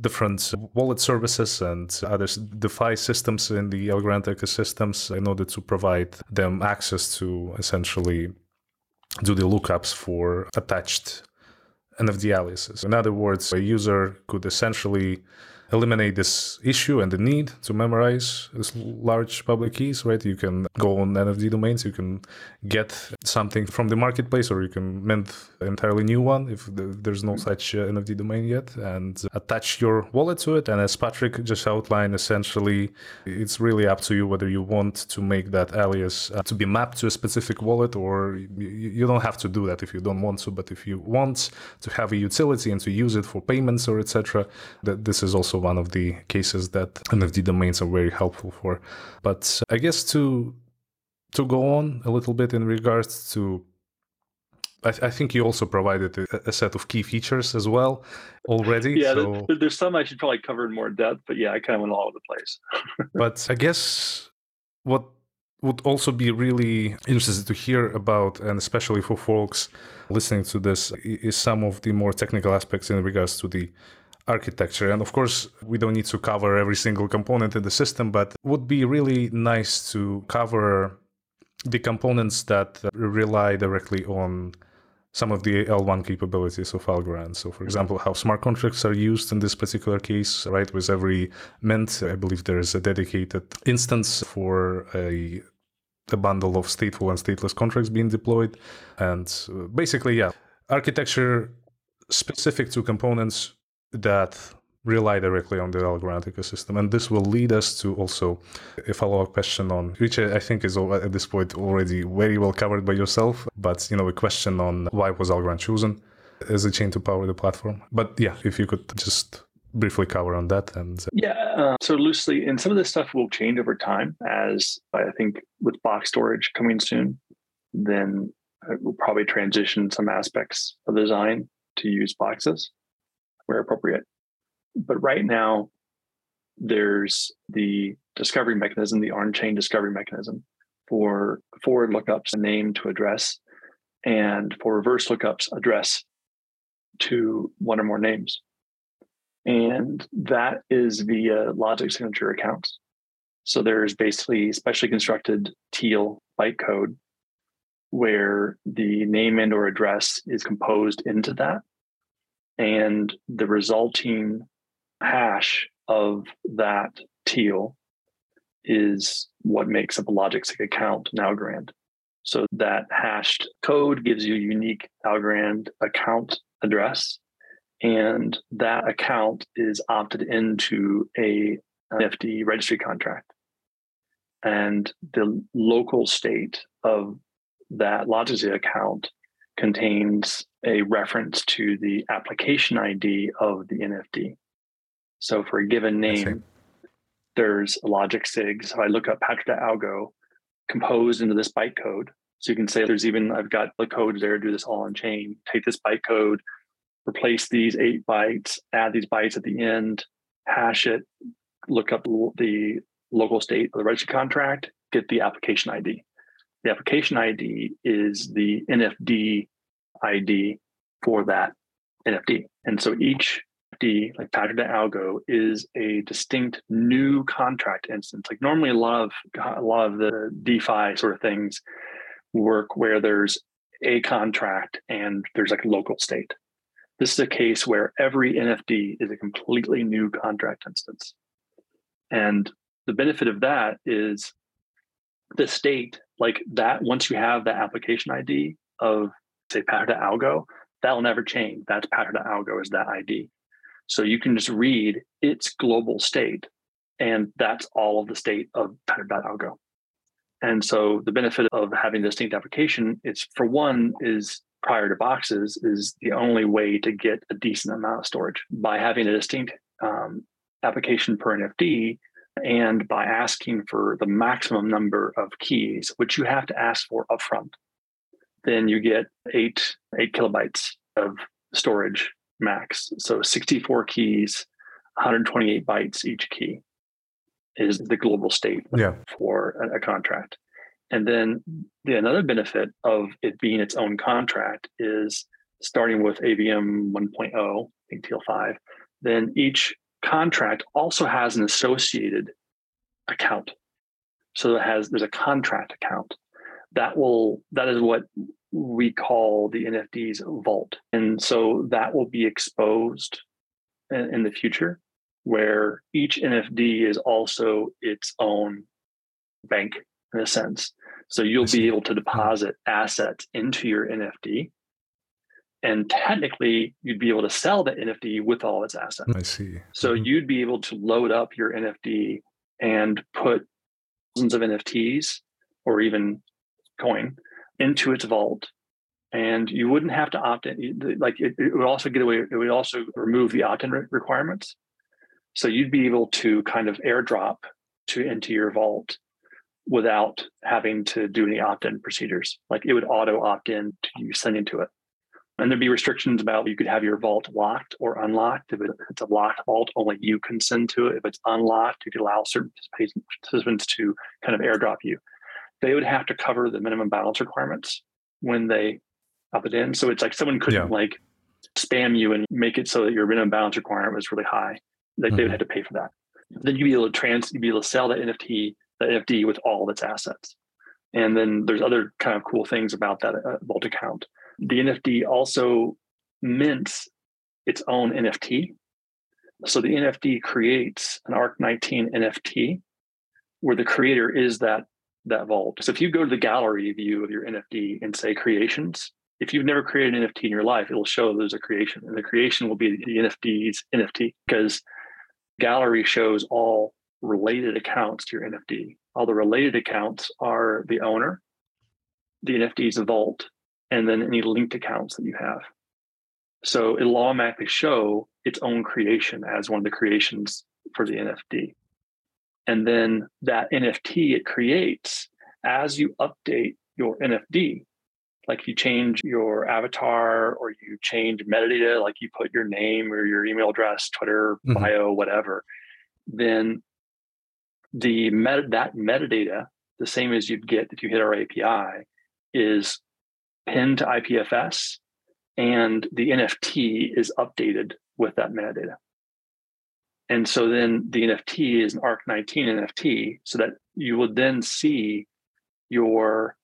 different wallet services and other DeFi systems in the Algorand ecosystems in order to provide them access to essentially do the lookups for attached NFD aliases. In other words, a user could essentially eliminate this issue and the need to memorize this large public keys, right? You can go on NFDomains, you can get something from the marketplace, or you can mint an entirely new one if there's no such uh, NFD domain yet, and attach your wallet to it. And as Patrick just outlined, essentially, it's really up to you whether you want to make that alias uh, to be mapped to a specific wallet, or you, you don't have to do that if you don't want to. But if you want to have a utility and to use it for payments or etc., that this is also one of the cases that NFD domains are very helpful for. But uh, I guess to to go on a little bit in regards to I, I, think you also provided a, a, set of key features as well already. Yeah, so... there, there's some I should probably cover in more depth, but yeah, I kind of went all over the place. *laughs* but I guess what would also be really interesting to hear about, and especially for folks listening to this, is some of the more technical aspects in regards to the architecture. And of course, we don't need to cover every single component in the system, but would be really nice to cover the components that rely directly on some of the L1 capabilities of Algorand. So, for example, how smart contracts are used in this particular case, right? With every mint, I believe there is a dedicated instance for a, a bundle of stateful and stateless contracts being deployed. And uh, basically, yeah, architecture specific to components that rely directly on the Algorand ecosystem. And this will lead us to also a follow up question on, which I think is at this point already very well covered by yourself, but you know, a question on why was Algorand chosen as a chain to power the platform. But yeah, if you could just briefly cover on that and yeah uh, so loosely and some of this stuff will change over time as i think with box storage coming soon then we'll probably transition some aspects of design to use boxes where appropriate. But right now, there's the discovery mechanism, the on chain discovery mechanism for forward lookups, name to address, and for reverse lookups, address to one or more names. And that is via logic signature accounts. So there's basically specially constructed teal bytecode where the name and or address is composed into that and the resulting hash of that teal is what makes up a LogicSig account in Algorand. So that hashed code gives you a unique Algorand account address, and that account is opted into a NFD registry contract. And the local state of that LogicSig account contains a reference to the application ID of the NFD. So for a given name, there's a logic sig. So I look up Patrick.algo composed into this bytecode. So you can say there's even, I've got the code there, to do this all on chain, take this bytecode, replace these eight bytes, add these bytes at the end, hash it, look up the local state of the registry contract, get the application ID. The application ID is the NFD ID for that NFD. And so each NFD, like Patrick.algo, is a distinct new contract instance. Like normally a lot of a lot of the DeFi sort of things work where there's a contract and there's like a local state. This is a case where every NFD is a completely new contract instance. And the benefit of that is the state, like that, once you have the application ID of say Patrick.algo, that'll never change. That's Patrick.algo is that ID. So you can just read its global state, and that's all of the state of Patrick.algo. And so the benefit of having distinct application is for one is prior to boxes is the only way to get a decent amount of storage by having a distinct um, application per NFD and by asking for the maximum number of keys, which you have to ask for upfront then you get eight eight kilobytes of storage max. So 64 keys, 128 bytes each key is the global state yeah. for a, a contract. And then the another benefit of it being its own contract is starting with AVM 1.0, I think TEAL5, then each contract also has an associated account. So it has there's a contract account that will that is what we call the NFD's vault, and so that will be exposed in, in the future, where each NFD is also its own bank in a sense. So you'll be able to hmm. deposit assets into your NFD. And technically, you'd be able to sell the NFD with all its assets. I see. So Mhm. you'd be able to load up your NFD and put thousands of NFTs or even coin into its vault. And you wouldn't have to opt in. Like it, it would also get away, it would also remove the opt in re- requirements. So you'd be able to kind of airdrop to into your vault without having to do any opt in procedures. Like it would auto opt in to you sending to it. And there'd be restrictions about you could have your vault locked or unlocked. If it's a locked vault, only you can send to it. If it's unlocked, you could allow certain participants- to kind of airdrop you. They would have to cover the minimum balance requirements when they up it in. So it's like someone couldn't Yeah. like spam you and make it so that your minimum balance requirement was really high. Like they Mhm. would have to pay for that. Then you'd be able to trans, you'd be able to sell that NFD, the NFD with all of its assets. And then there's other kind of cool things about that uh, vault account. The NFD also mints its own NFT. So the NFD creates an ARC19 NFT where the creator is that that vault. So if you go to the gallery view of your NFD and say creations, if you've never created an NFT in your life, it'll show there's a creation, and the creation will be the NFD's NFT because gallery shows all related accounts to your NFD. All the related accounts are the owner, the NFD's vault, and then any linked accounts that you have. So it'll automatically show its own creation as one of the creations for the NFD. And then that NFT it creates as you update your NFD, like you change your avatar or you change metadata, like you put your name or your email address, Twitter, Mhm. bio, whatever, then the meta, that metadata, the same as you'd get if you hit our API, is pinned to IPFS and the NFT is updated with that metadata. And so then the NFT is an ARC19 NFT, so that you will then see your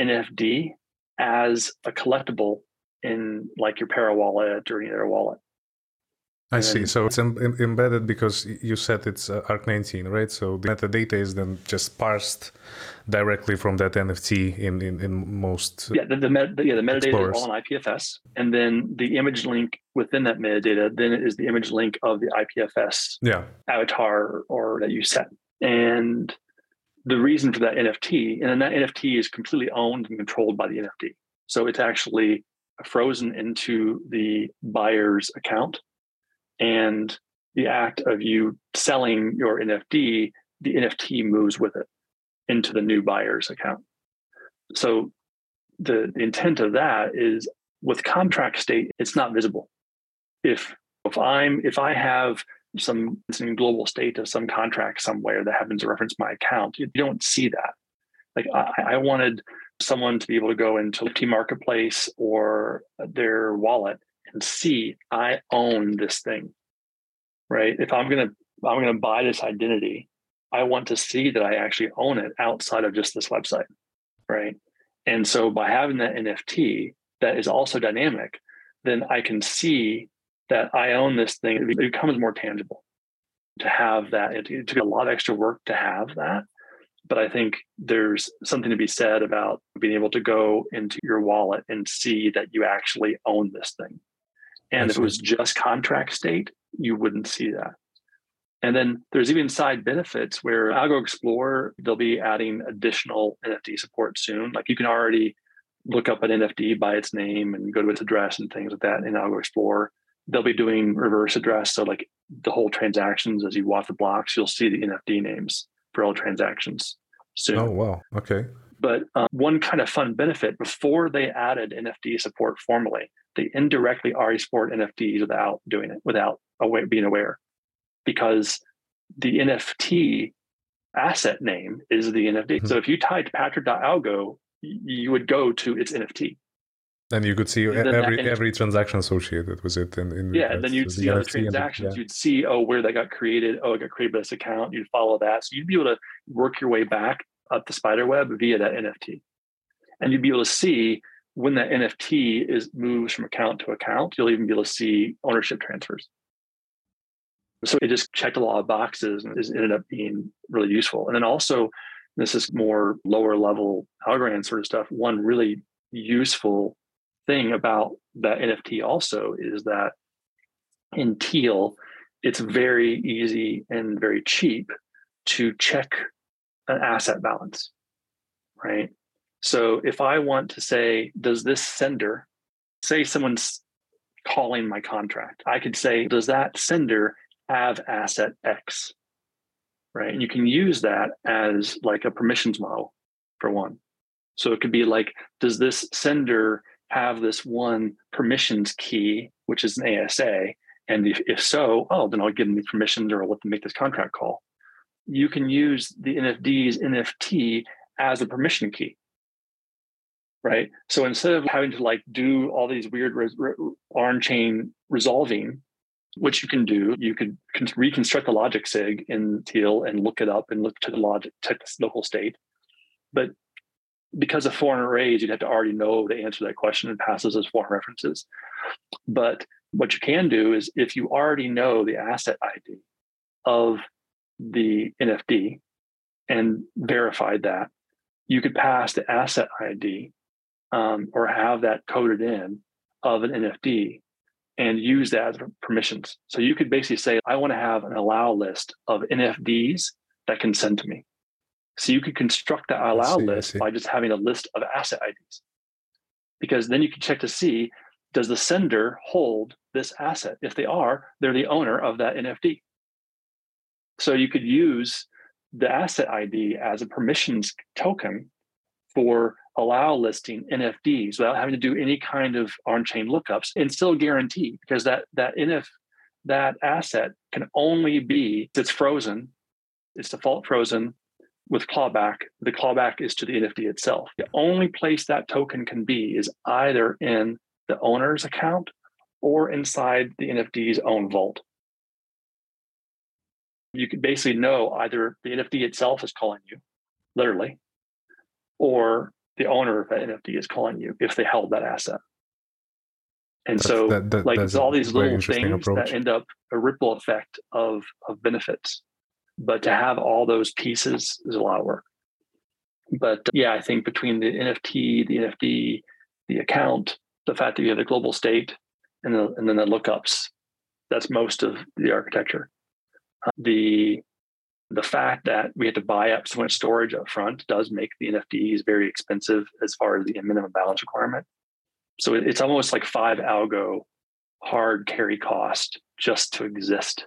NFD as a collectible in like your Pera wallet or any other wallet. I see. So it's em- em- embedded because you said it's uh, ARC19, right? So the metadata is then just parsed directly from that NFT in in, in most. Yeah, the, the, met, yeah the metadata Explorers. is all on IPFS, and then the image link within that metadata then is the image link of the IPFS Yeah. avatar or that you set. And the reason for that NFT, and then that NFT is completely owned and controlled by the NFD. So it's actually frozen into the buyer's account. And the act of you selling your NFD, the NFT moves with it into the new buyer's account. So the, intent of that is with contract state, it's not visible. If if I'm if I have some some global state of some contract somewhere that happens to reference my account, you don't see that. Like I, I wanted someone to be able to go into T Marketplace or their wallet and see I own this thing. Right. If I'm gonna I'm gonna buy this identity, I want to see that I actually own it outside of just this website. Right. And so by having that NFT that is also dynamic, then I can see that I own this thing. It becomes more tangible to have that. It, it took a lot of extra work to have that. But I think there's something to be said about being able to go into your wallet and see that you actually own this thing. And if it was just contract state, you wouldn't see that. And then there's even side benefits where Algo Explorer, they'll be adding additional NFD support soon. Like you can already look up an NFD by its name and go to its address and things like that in Algo Explorer. They'll be doing reverse address. So like the whole transactions, as you walk the blocks, you'll see the NFD names for all transactions soon. Oh wow. Okay. But um, one kind of fun benefit before they added NFT support formally, they indirectly already support NFTs without doing it, without aware, being aware, because the NFT asset name is the NFT. Mhm. So if you typed patrick.algo, you would go to its NFT. And you could see every that- every transaction associated with it. In, in Yeah, and then you'd see the NFT and transactions. yeah. You'd see, oh, where that got created. Oh, it got created by this account. You'd follow that. So you'd be able to work your way back up the spider web via that NFT. And you'd be able to see when that NFT is moves from account to account. You'll even be able to see ownership transfers. So it just checked a lot of boxes and it ended up being really useful. And then also, this is more lower level Algorand sort of stuff. One really useful thing about that NFT also is that in Teal, it's very easy and very cheap to check an asset balance, right? So if I want to say, does this sender, say someone's calling my contract, I could say, does that sender have asset X? Right. And you can use that as like a permissions model for one. So it could be like, does this sender have this one permissions key, which is an ASA? And if, if so, oh, then I'll give them these permissions or I'll let them make this contract call. You can use the NFD's NFT as a permission key. Right. So instead of having to like do all these weird re- on chain resolving, which you can do, you could con- reconstruct the logic sig in Teal and look it up and look to the logic, to the local state. But because of foreign arrays, you'd have to already know the answer to that question and pass those as foreign references. But what you can do is if you already know the asset ID of the NFD and verified that, you could pass the asset ID um, or have that coded in of an NFD and use that as permissions. So you could basically say, I want to have an allow list of NFDs that can send to me. So you could construct that allow see, list by just having a list of asset IDs. Because then you can check to see does the sender hold this asset? If they are, they're the owner of that NFD. So you could use the asset ID as a permissions token for allow listing NFDs without having to do any kind of on-chain lookups and still guarantee because that that NF that asset can only be it's frozen, it's default frozen with clawback. The clawback is to the NFD itself. The only place that token can be is either in the owner's account or inside the NFD's own vault. You could basically know either the NFD itself is calling you, literally, or the owner of that NFD is calling you if they held that asset. And That's- so, that- that- like, it's all these little things approach. that end up a ripple effect of of benefits. But to have all those pieces is a lot of work. But yeah, I think between the NFT, the NFT, the account, the fact that you have the global state, and the, and then the lookups, that's most of the architecture. The the fact that we had to buy up so much storage up front does make the NFDs very expensive as far as the minimum balance requirement. So it's almost like five algo hard carry cost just to exist.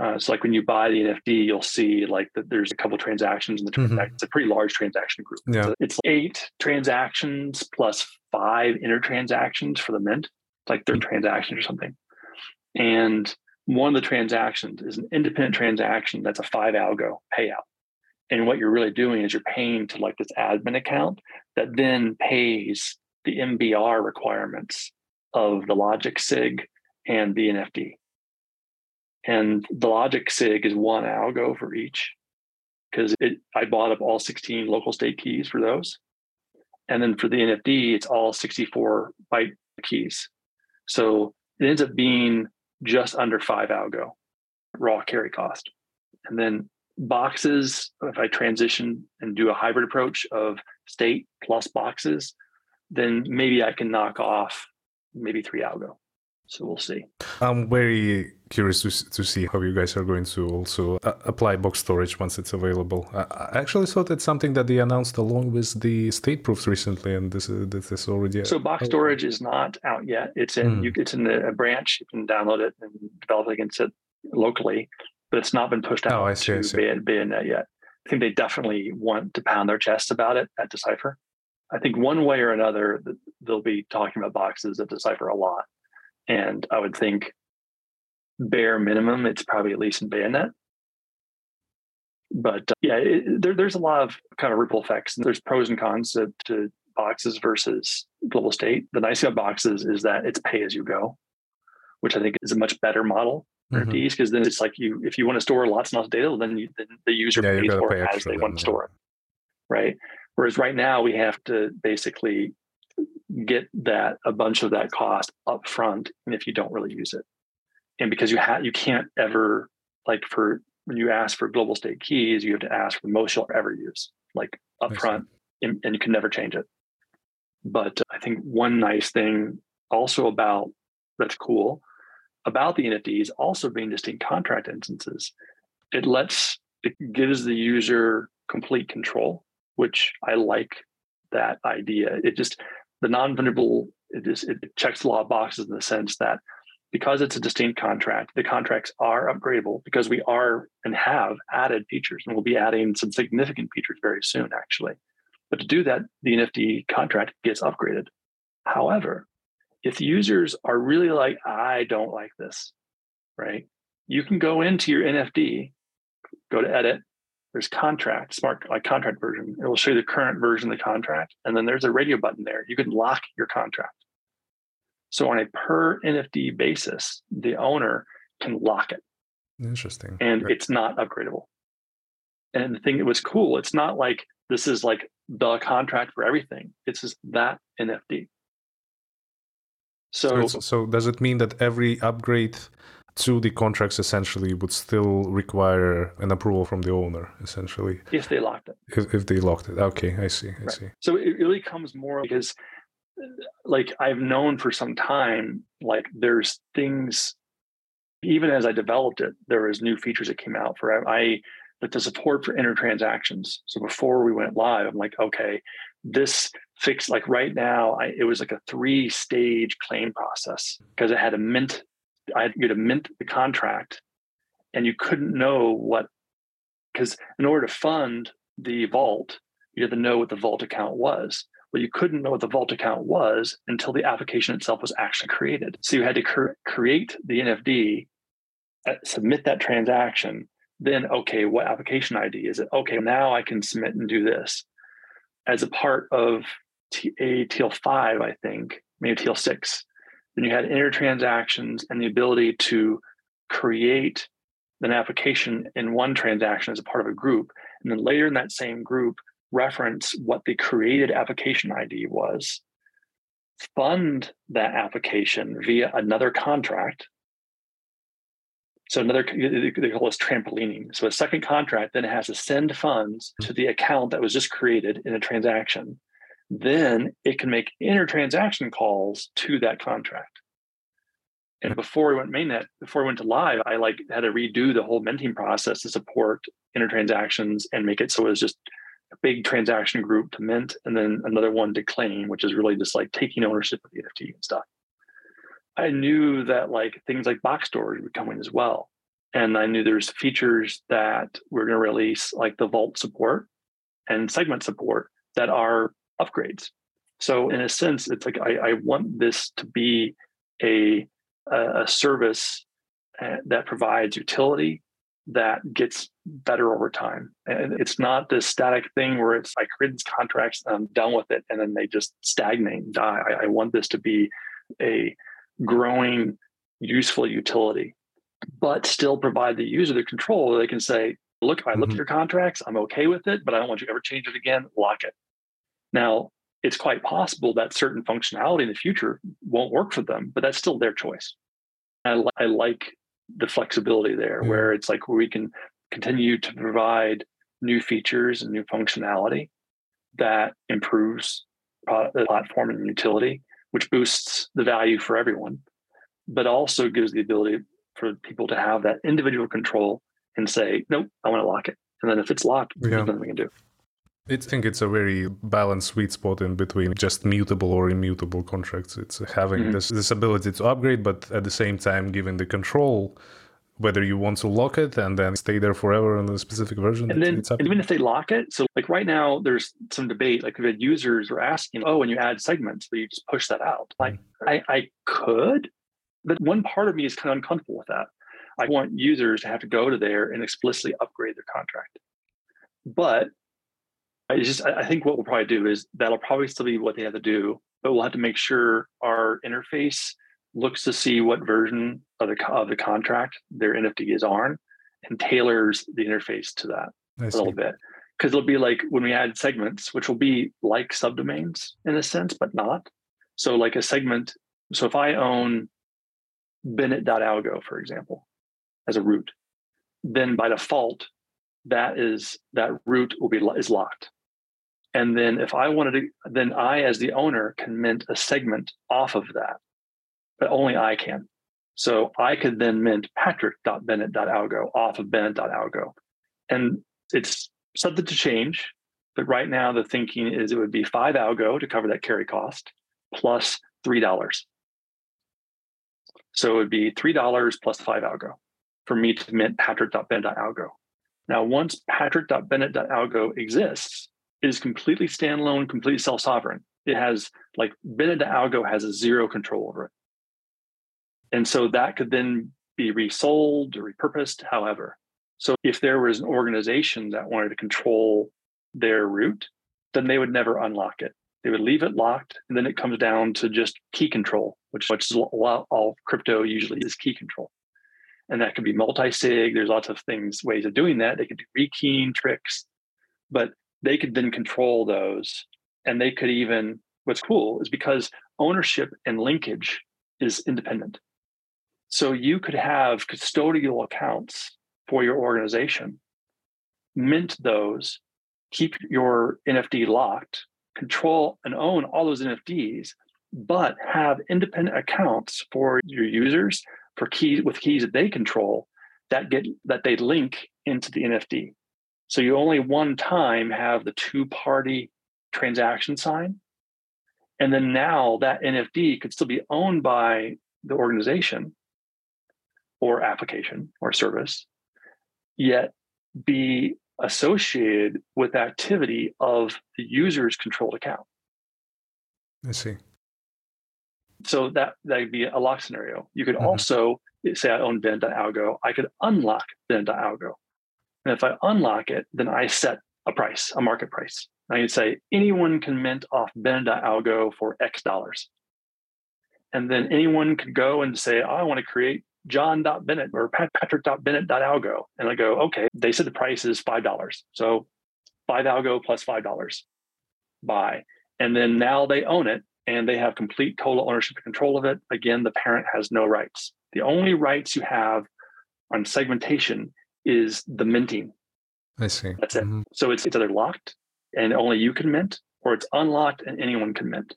Uh, it's like when you buy the NFD, you'll see like that there's a couple transactions in the transaction. It's a pretty large transaction group. Yeah. So it's eight transactions plus five inner transactions for the mint, It's like third transaction or something. And one of the transactions is an independent transaction that's a five algo payout. And what you're really doing is you're paying to like this admin account that then pays the MBR requirements of the logic SIG and the NFD. And the logic SIG is one algo for each because I bought up all 16 local state keys for those. And then for the NFD, it's all 64 byte keys. So it ends up being just under five algo raw carry cost. And then boxes, if I transition and do a hybrid approach of state plus boxes, then maybe I can knock off maybe three algo. So we'll see. I'm very curious to, to see how you guys are going to also uh, apply box storage once it's available. I, I actually thought it's something that they announced along with the state proofs recently, and this is, this is already. So box storage is not out yet. It's in Mm. you, it's in the, a branch. You can download it and develop against it locally, but it's not been pushed out Oh, I see, I to see. Bay- Betanet yet. I think they definitely want to pound their chest about it at Decipher. I think one way or another they'll be talking about boxes at Decipher a lot, and I would think bare minimum it's probably at least in Betanet. But uh, yeah, it, there, there's a lot of kind of ripple effects. There's pros and cons to, to boxes versus global state. The nice thing about boxes is that it's pay as you go, which I think is a much better model for Mhm. NFDs because then it's like you if you want to store lots and lots of data, then, you, then the user Yeah, pays for it as they want to store it, right? Whereas right now we have to basically get that a bunch of that cost up front, and if you don't really use it, and because you have you can't ever like for when you ask for global state keys, you have to ask for most you'll ever use, like up front, and, and you can never change it. But I think one nice thing also about that's cool about the NFDs also being distinct contract instances, it lets it gives the user complete control, which I like that idea. It just the non-vulnerable it it checks of boxes in the sense that because it's a distinct contract, the contracts are upgradable because we are and have added features and we'll be adding some significant features very soon, actually. But to do that, the NFD contract gets upgraded. However, if users are really like, I don't like this, right? You can go into your NFD, go to edit, there's contract, smart like contract version. It will show you the current version of the contract. And then there's a radio button there. You can lock your contract. So on a per NFD basis, the owner can lock it Interesting. and Okay. it's not upgradable. And the thing that was cool, it's not like this is like the contract for everything. It's just that NFD. So, So, so does it mean that every upgrade to the contracts essentially would still require an approval from the owner, essentially, if they locked it. if, if they locked it? Okay, I see. I Right. see. So it really comes more because like I've known for some time, like there's things even as I developed it, there was new features that came out for I like the support for inner transactions. So before we went live, I'm like, okay, this fix like right now, I, it was like a three stage claim process because it had a mint, I had to to mint the contract, and you couldn't know what because in order to fund the vault, you had to know what the vault account was. Well, you couldn't know what the vault account was until the application itself was actually created. So you had to cre- create the NFD, uh, submit that transaction. Then, okay, what application ID is it? Okay, now I can submit and do this. As a part of T- a TEAL5, I think, maybe TEAL6, then you had inner transactions and the ability to create an application in one transaction as a part of a group. And then later in that same group, reference what the created application ID was, fund that application via another contract. So another they call this trampolining. So a second contract then has to send funds to the account that was just created in a transaction. Then it can make inner-transaction calls to that contract. And hmm. before we went mainnet, before we went to live, I like had to redo the whole minting process to support inner-transactions and make it so it was just a big transaction group to mint and then another one to claim, which is really just like taking ownership of the NFD and stuff. I knew that like things like box storage would come in as well. And I knew there's features that we're going to release, like the vault support and segment support that are upgrades. So in a sense, it's like I, I want this to be a a, service uh, that provides utility that gets better over time. And it's not this static thing where it's like create these contracts and I'm done with it and then they just stagnate and die. I, I want this to be a growing, useful utility, but still provide the user the control. They can say, look, I looked Mhm. at your contracts, I'm okay with it, but I don't want you to ever change it again, lock it. Now, it's quite possible that certain functionality in the future won't work for them, but that's still their choice. I, li- I like the flexibility there Yeah. where it's like where we can continue to provide new features and new functionality that improves pro- the platform and utility, which boosts the value for everyone, but also gives the ability for people to have that individual control and say, nope, I want to lock it. And then if it's locked, Yeah. there's nothing we can do. I think it's a very balanced sweet spot in between just mutable or immutable contracts. It's having Mhm. this this ability to upgrade, but at the same time giving the control whether you want to lock it and then stay there forever in a specific version. And then, it's and even if they lock it, so like right now, there's some debate. Like we had users were asking, "Oh, when you add segments, you just push that out." Like I, I could, but one part of me is kind of uncomfortable with that. I want users to have to go to there and explicitly upgrade their contract. But It's just I think what we'll probably do is that'll probably still be what they have to do, but we'll have to make sure our interface looks to see what version of the of the contract their NFD is on and tailors the interface to that a little bit. Because it'll be like when we add segments, which will be like subdomains in a sense, but not. So like a segment. So if I own Bennett.algo, for example, as a root, then by default, that is that root will be is locked. And then if I wanted to, then I as the owner can mint a segment off of that, but only I can. So I could then mint patrick.bennett.algo off of bennett.algo. And it's subject to change, but right now the thinking is it would be five algo to cover that carry cost plus three dollars. So it would be three dollars plus five algo for me to mint patrick.bennett.algo. Now, once patrick.bennett.algo exists, is completely standalone, completely self-sovereign. It has like Bennett.algo has a zero control over it. And so that could then be resold or repurposed, however. So if there was an organization that wanted to control their root, then they would never unlock it. They would leave it locked, and then it comes down to just key control, which, which is all, all crypto usually is key control. And that could be multi-sig. There's lots of things, ways of doing that. They could do rekeying tricks, but they could then control those. And they could even, what's cool is because ownership and linkage is independent. So you could have custodial accounts for your organization, mint those, keep your NFT locked, control and own all those NFTs, but have independent accounts for your users for keys with keys that they control that get that they link into the NFT. So you only one time have the two party transaction sign. And then now that NFT could still be owned by the organization or application or service, yet be associated with activity of the user's controlled account. I see. So that that would be a lock scenario. You could mm-hmm. also say I own Ben.algo. I could unlock Ben.algo. And if I unlock it, then I set a price, a market price. I can say anyone can mint off Ben.algo for X dollars. And then anyone could go and say, I want to create John.Bennett or Patrick.Bennett.algo. And I go, okay, they said the price is $5. So five algo plus $5 buy. And then now they own it and they have complete total ownership and control of it. Again, the parent has no rights. The only rights you have on segmentation is the minting. I see. That's it. Mm-hmm. So it's, it's either locked and only you can mint, or it's unlocked and anyone can mint.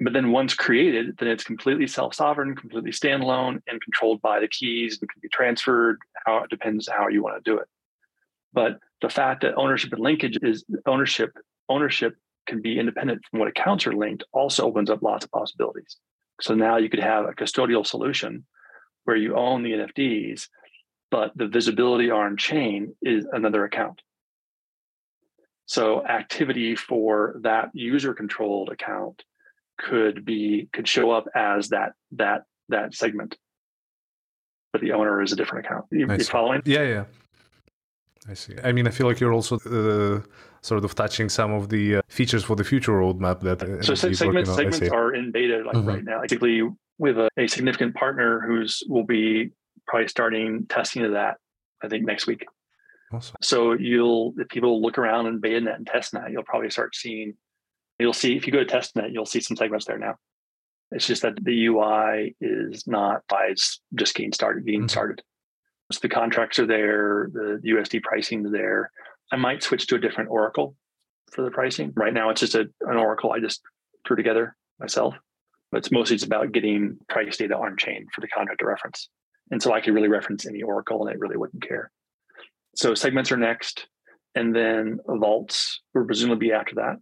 But then once created, then it's completely self-sovereign, completely standalone, and controlled by the keys and can be transferred. How it depends how you want to do it. But the fact that ownership and linkage is ownership, ownership can be independent from what accounts are linked also opens up lots of possibilities. So now you could have a custodial solution where you own the NFTs, but the visibility on chain is another account. So activity for that user controlled account could be could show up as that that that segment. But the owner is a different account. You, you following? Yeah yeah. I see. I mean i feel like you're also uh, sort of touching some of the uh, features for the future roadmap that uh, so segments segments are in beta like mm-hmm. right now. Basically with a, a significant partner who's will be probably starting testing of that i think next week awesome. so you'll if people look around in beta and testnet you'll probably start seeing You'll see if you go to testnet, you'll see some segments there now. It's just that the UI is not by just getting started, getting mm-hmm. started. So the contracts are there, the USD pricing is there. I might switch to a different Oracle for the pricing. Right now, it's just a, an Oracle I just threw together myself. But it's mostly it's about getting price data on chain for the contract to reference. And so I could really reference any Oracle and it really wouldn't care. So segments are next. And then vaults will presumably be after that.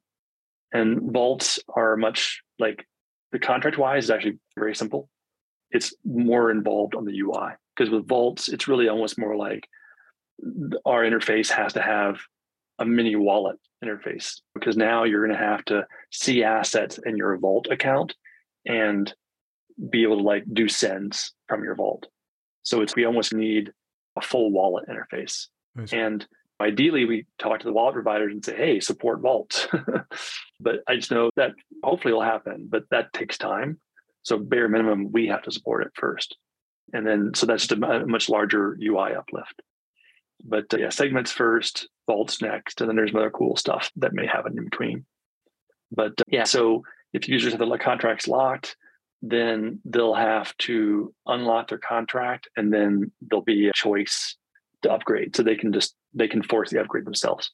And vaults are much like the contract wise is actually very simple. It's more involved on the UI because with vaults, it's really almost more like our interface has to have a mini wallet interface because now you're going to have to see assets in your vault account and be able to like do sends from your vault. So it's we almost need a full wallet interface. Nice. And Ideally, we talk to the wallet providers and say, hey, support Vault. *laughs* but I just know that hopefully will happen, but that takes time. So, bare minimum, we have to support it first. And then, so that's just a, much larger UI uplift. But uh, yeah, segments first, vaults next, and then there's other cool stuff that may happen in between. But uh, yeah, so if users have the contracts locked, then they'll have to unlock their contract and then there'll be a choice to upgrade. So they can just they can force the upgrade themselves.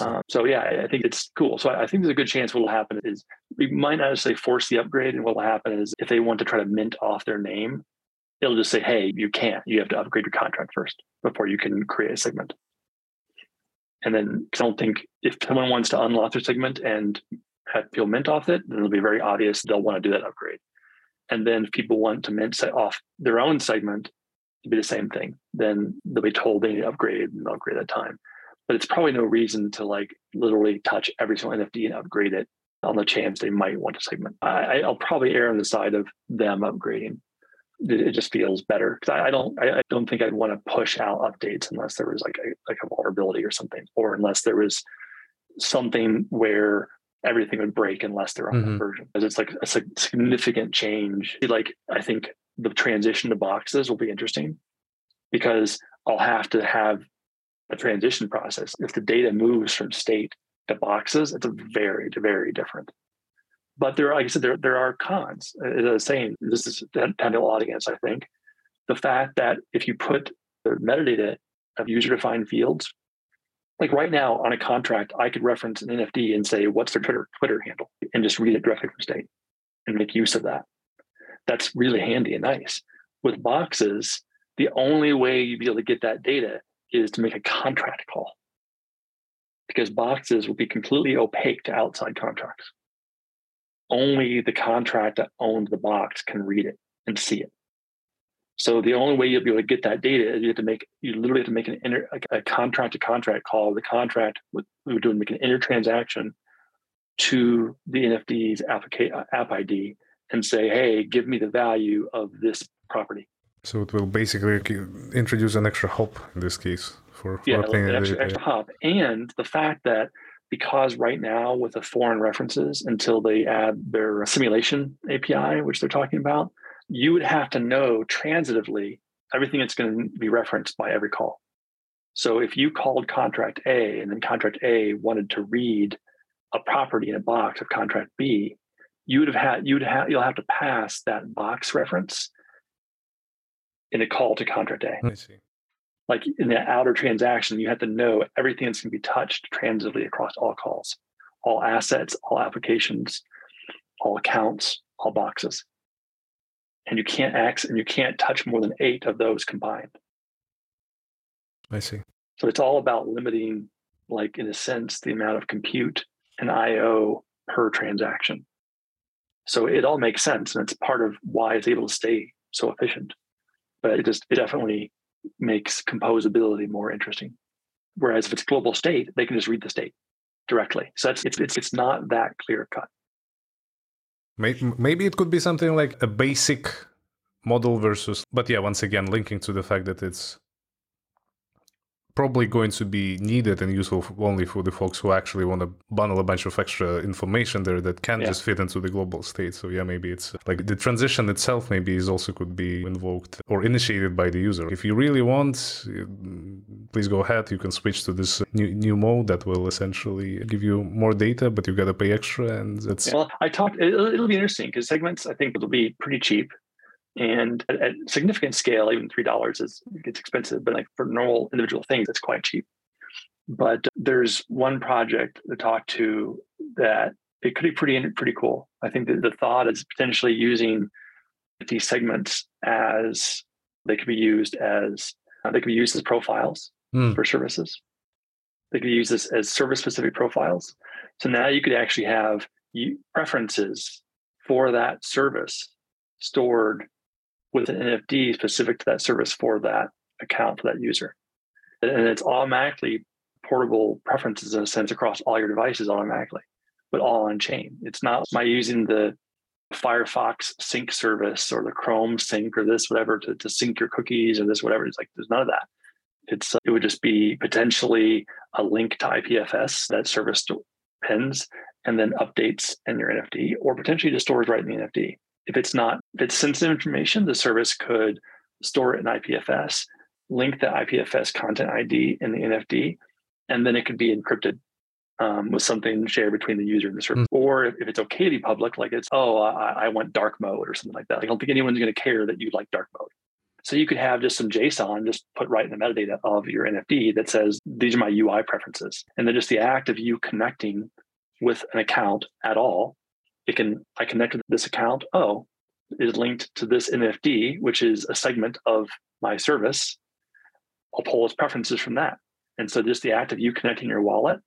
Um, so yeah, I think it's cool. So I think there's a good chance what will happen is we might not necessarily force the upgrade, and what will happen is if they want to try to mint off their name, it'll just say, "Hey, you can't. You have to upgrade your contract first before you can create a segment." And then I don't think if someone wants to unlock their segment and have feel mint off it, then it'll be very obvious they'll want to do that upgrade. And then if people want to mint off their own segment, to be the same thing. Then they'll be told they need to upgrade and upgrade that time. But it's probably no reason to like literally touch every single NFT and upgrade it on the chance they might want to segment. I, will probably err on the side of them upgrading. It, it just feels better because I, I, don't. I, I, don't think I'd want to push out updates unless there was like a like a vulnerability or something, or unless there was something where everything would break unless they're on mm-hmm. that version. Because it's like a significant change. Like I think the transition to boxes will be interesting because I'll have to have a transition process. If the data moves from state to boxes, it's a very, very different. But there, like I said, there, there are cons. As I was saying, this is tentacle audience, I think. The fact that if you put the metadata of user defined fields, like right now on a contract, I could reference an NFT and say, what's their Twitter Twitter handle and just read it directly from state and make use of that that's really handy and nice. With boxes, the only way you'd be able to get that data is to make a contract call because boxes will be completely opaque to outside contracts. Only the contract that owns the box can read it and see it. So the only way you'll be able to get that data is you have to make you literally have to make an inter, a contract to contract call. The contract we would do make an inner transaction to the NFT's uh, app ID and say, hey, give me the value of this property. So it will basically uh, introduce an extra hop in this case for, for yeah, an extra, extra hop. And the fact that because right now with the foreign references, until they add their simulation API, which they're talking about, you would have to know transitively everything that's going to be referenced by every call. So if you called contract A and then contract A wanted to read a property in a box of contract B, you would have had you'd have you'll have to pass that box reference in a call to contract A. I see. Like in the outer transaction, you have to know everything that's going to be touched transitively across all calls, all assets, all applications, all accounts, all boxes. And you can't access and you can't touch more than eight of those combined. I see. So it's all about limiting, like in a sense, the amount of compute and IO per transaction. So it all makes sense, and it's part of why it's able to stay so efficient. But it just it definitely makes composability more interesting. Whereas if it's global state, they can just read the state directly. So that's it's it's, it's not that clear cut. Maybe it could be something like a basic model versus, but yeah, once again, linking to the fact that it's probably going to be needed and useful only for the folks who actually want to bundle a bunch of extra information there that can't yeah. just fit into the global state. So yeah, maybe it's like the transition itself maybe is also could be invoked or initiated by the user. If you really want, mm, please go ahead. You can switch to this new new mode that will essentially give you more data, but you got to pay extra, and that's. Well, I talked. It'll, it'll be interesting because segments I think will be pretty cheap and at, at significant scale, even three dollars is it's expensive, but like for normal individual things, it's quite cheap. But there's one project to talk to that it could be pretty pretty cool. I think that the thought is potentially using these segments as they could be used as uh, they could be used as profiles mm. for services. They could use this as service specific profiles. So now you could actually have preferences for that service stored with an NFT specific to that service for that account for that user. And it's automatically portable preferences in a sense across all your devices automatically, but all on chain. It's not my using the Firefox sync service or the Chrome sync or this, whatever, to, to sync your cookies or this, whatever. It's like there's none of that. It's it would just be potentially a link to IPFS that service pins and then updates in your NFT, or potentially just stores right in the NFT. If it's not, if it's sensitive information, the service could store it in IPFS, link the IPFS content ID in the NFT, and then it could be encrypted um, with something shared between the user and the service. Mm. Or if, if, it's okay to be public, like it's, oh, I, I want dark mode or something like that. Like, I don't think anyone's going to care that you like dark mode. So you could have just some JSON just put right in the metadata of your NFT that says, these are my UI preferences. And then just the act of you connecting with an account at all, it can, I connected this account. Oh, is linked to this NFT, which is a segment of my service. I'll pull its preferences from that. And so just the act of you connecting your wallet,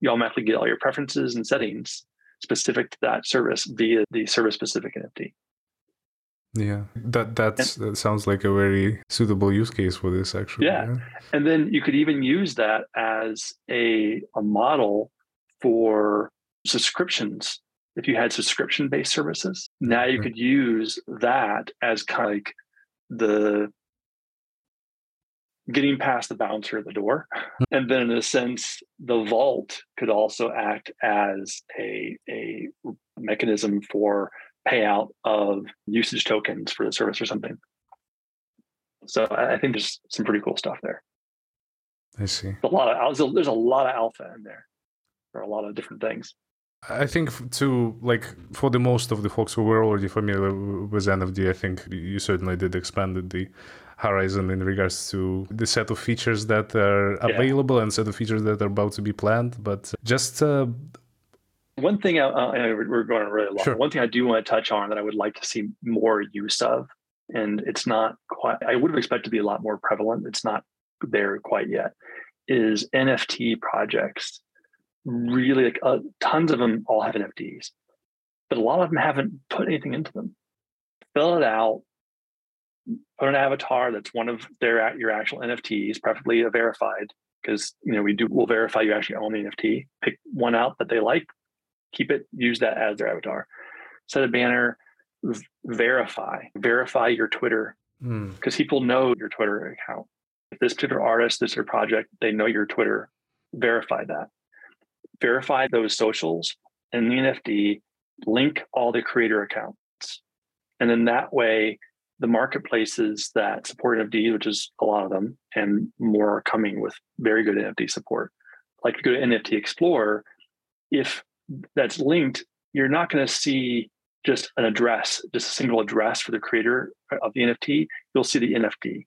you automatically get all your preferences and settings specific to that service via the service specific NFT. Yeah, that that's, that sounds like a very suitable use case for this, actually. Yeah. yeah. and then you could even use that as a a model for subscriptions. If you had subscription based services, now you could use that as kind of like the getting past the bouncer at the door. Hmm. And then, in a sense, the vault could also act as a, a mechanism for payout of usage tokens for the service or something. So I think there's some pretty cool stuff there. I see. A lot of there's a lot of alpha in there for a lot of different things. I think to like for the most of the folks who were already familiar with NFD, I think you certainly did expand the horizon in regards to the set of features that are available and set of features that are about to be planned. But just uh, one thing, uh, we're going really long. Sure. One thing I do want to touch on that I would like to see more use of, and it's not quite, I would have expected to be a lot more prevalent. It's not there quite yet, is NFT projects. Really, like uh, tons of them all have NFTs, but a lot of them haven't put anything into them. Fill it out, put an avatar that's one of their your actual NFTs, preferably a verified, because you know we do we'll verify you actually own the NFT. Pick one out that they like, keep it, use that as their avatar. Set a banner, v- verify, verify your Twitter because mm. people know your Twitter account. If this particular artist, this your project, they know your Twitter. Verify that. Verify those socials and the NFT. Link all the creator accounts, and then that way, the marketplaces that support NFT, which is a lot of them, and more are coming with very good NFT support. Like if you go to NFT Explorer, if that's linked, you're not going to see just an address, just a single address for the creator of the NFT. You'll see the NFT.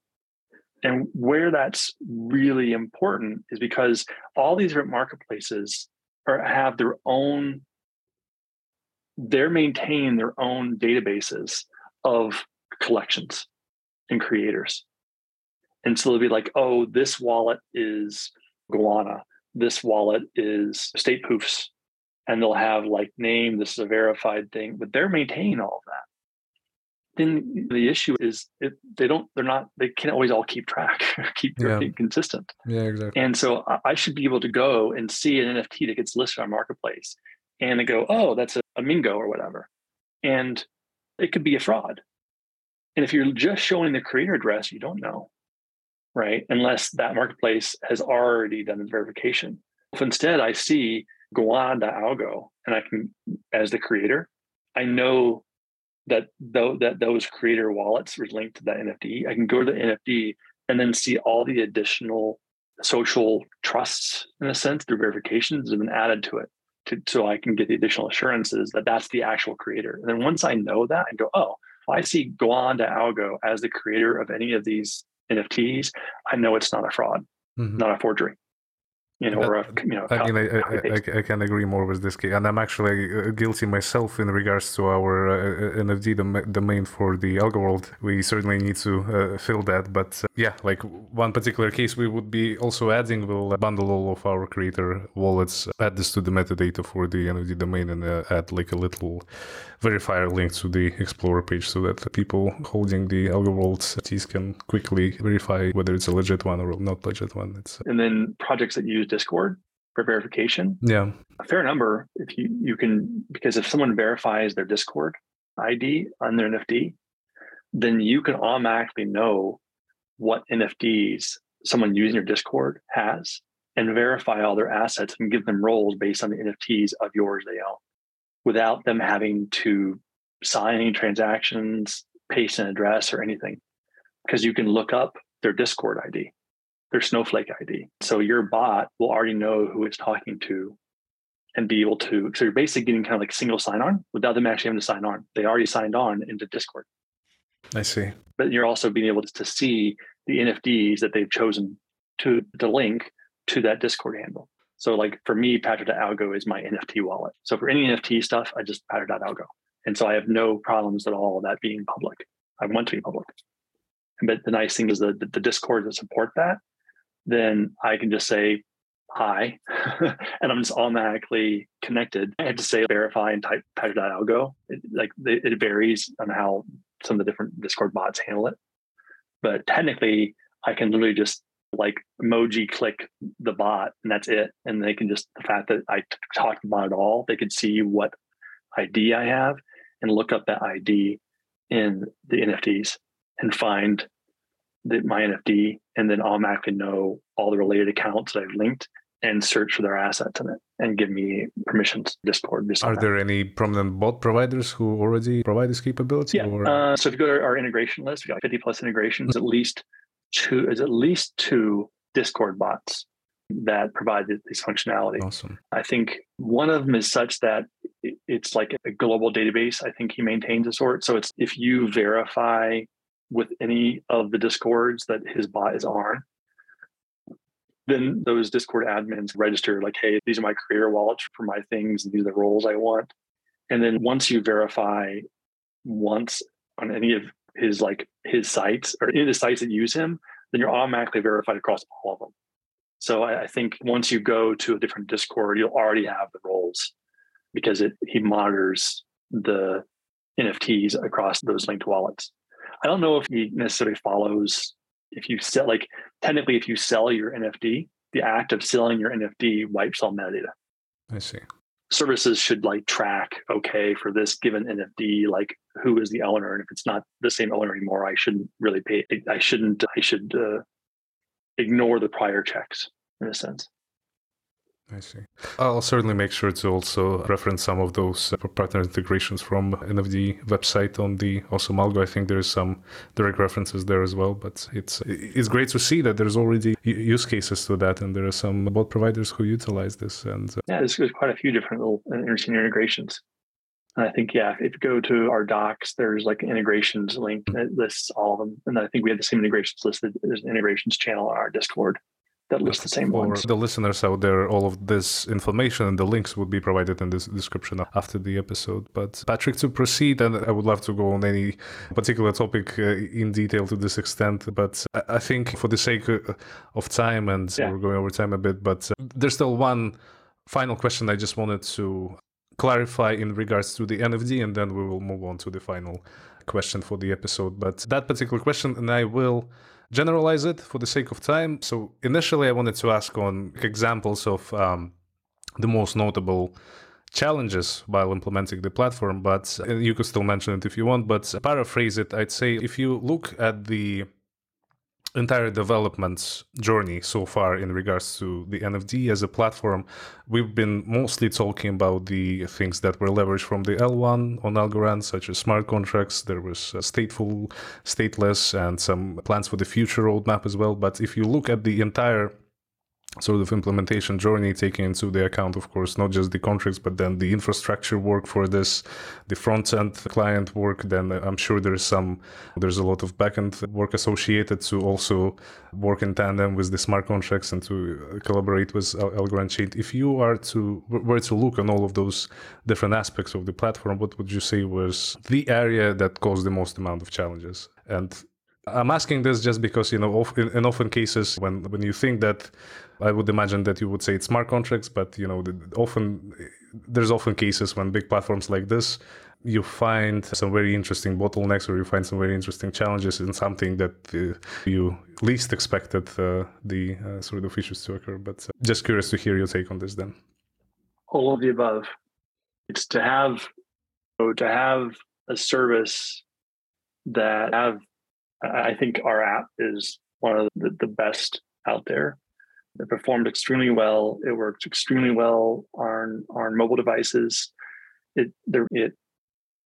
And where that's really important is because all these different marketplaces are, have their own, they're maintaining their own databases of collections and creators. And so they'll be like, oh, this wallet is Goanna. This wallet is State Poofs and they'll have like name this is a verified thing but they're maintaining all of that then the issue is it, they don't they're not they can't always all keep track *laughs* keep yeah. consistent. Yeah exactly. And so i should be able to go and see an nft that gets listed on marketplace and they go oh that's a, a mingo or whatever. And it could be a fraud. And if you're just showing the creator address you don't know right? Unless that marketplace has already done the verification. If instead i see Goanna.algo, and I can, as the creator, I know that though that those creator wallets are linked to that NFT. I can go to the NFT and then see all the additional social trusts, in a sense, through verifications have been added to it, to, so I can get the additional assurances that that's the actual creator. And then once I know that, I go, oh, if I see Goanna.algo as the creator of any of these NFTs, I know it's not a fraud, mm-hmm. not a forgery you know, or a, you know. I mean, I, I, I, can agree more with this case, and I'm actually uh, guilty myself in regards to our uh, uh NFD domain for the Algo World. We certainly need to uh, fill that, but uh, yeah, like one particular case we would be also adding will bundle all of our creator wallets, add this to the metadata for the NFD domain, and uh, add like a little verifier link to the Explorer page so that people holding the Algo World keys can quickly verify whether it's a legit one or not legit one. It's and then projects that use use Discord for verification. Yeah. A fair number, if you, you can, because if someone verifies their Discord ID on their NFT, then you can automatically know what NFTs someone using your Discord has and verify all their assets and give them roles based on the NFTs of yours they own without them having to sign any transactions, paste an address or anything. Because you can look up their Discord ID, their Snowflake ID. So your bot will already know who it's talking to and be able to. So you're basically getting kind of like single sign on without them actually having to sign on. They already signed on into Discord. I see. But you're also being able to see the NFTs that they've chosen to, to link to that Discord handle. So like for me, Patrick.algo is my NFT wallet. So for any NFT stuff, I just Patrick.algo. And so I have no problems at all that being public. I want to be public. But the nice thing is that the, the Discord that support that, then I can just say hi, *laughs* and I'm just automatically connected. I had to say verify and type Patrick.algo. It, like it, it varies on how some of the different Discord bots handle it. But technically, I can literally just like emoji click the bot and that's it. And they can just, the fact that I talked about it all, they can see what ID I have and look up that ID in the NFTs and find the, my NFT and then automatically know all the related accounts that I've linked and search for their assets in it and give me permissions to discord are there any prominent bot providers who already provide this capability yeah uh, so if you go to our integration list we got 50 plus integrations at least two is at least two discord bots that provide this functionality. Awesome. I think one of them is such that it's like a global database i think he maintains a sort so it's if you verify with any of the discords that his bot is on then those Discord admins register like, hey, these are my creator wallets for my things, and these are the roles I want. And then once you verify once on any of his like his sites or any of the sites that use him, then you're automatically verified across all of them. So I, I think once you go to a different Discord, you'll already have the roles because it he monitors the NFTs across those linked wallets. I don't know if he necessarily follows if you sell like technically if you sell your nft the act of selling your nft wipes all metadata. I see. Services should like track okay for this given nft like who is the owner? And if it's not the same owner anymore i shouldn't really pay i shouldn't i should uh, ignore the prior checks in a sense I see. I'll certainly make sure to also reference some of those uh, partner integrations from NFD website on the Awesome Algo. I think there's some direct references there as well, but it's it's great to see that there's already use cases to that, and there are some bot providers who utilize this. And uh, yeah, there's, there's quite a few different little interesting integrations. And I think yeah, if you go to our docs, there's like integrations link that lists all of them, and I think we have the same integrations listed. There's an integrations channel on our Discord that lists the same For ones. the listeners out there, all of this information and the links would be provided in this description after the episode. But Patrick, to proceed, and I would love to go on any particular topic uh, in detail to this extent, but I think for the sake uh, of time, and yeah. we're going over time a bit, but uh, there's still one final question I just wanted to clarify in regards to the NFD, and then we will move on to the final question for the episode. But that particular question, and I will generalize it for the sake of time. So initially, I wanted to ask on examples of um, the most notable challenges while implementing the platform, but uh, you could still mention it if you want. But paraphrase it, I'd say if you look at the entire development journey so far in regards to the NFD as a platform, we've been mostly talking about the things that were leveraged from the L1 on Algorand, such as smart contracts. There was stateful, stateless, and some plans for the future roadmap as well. But if you look at the entire sort of implementation journey taking into the account of course not just the contracts but then the infrastructure work for this the front end client work. Then i'm sure there's some there's a lot of backend work associated to also work in tandem with the smart contracts and to collaborate with algorand chain if you are to were to look on all of those different aspects of the platform what would you say was the area that caused the most amount of challenges? And I'm asking this just because you know, in often cases when when you think that, I would imagine that you would say it's smart contracts, but you know, often there's often cases when big platforms like this, you find some very interesting bottlenecks or you find some very interesting challenges in something that uh, you least expected uh, the uh, sort of issues to occur. But uh, just curious to hear your take on this then. All of the above. It's to have to have a service that have I think our app is one of the, the best out there. It performed extremely well. It worked extremely well on on mobile devices. It there it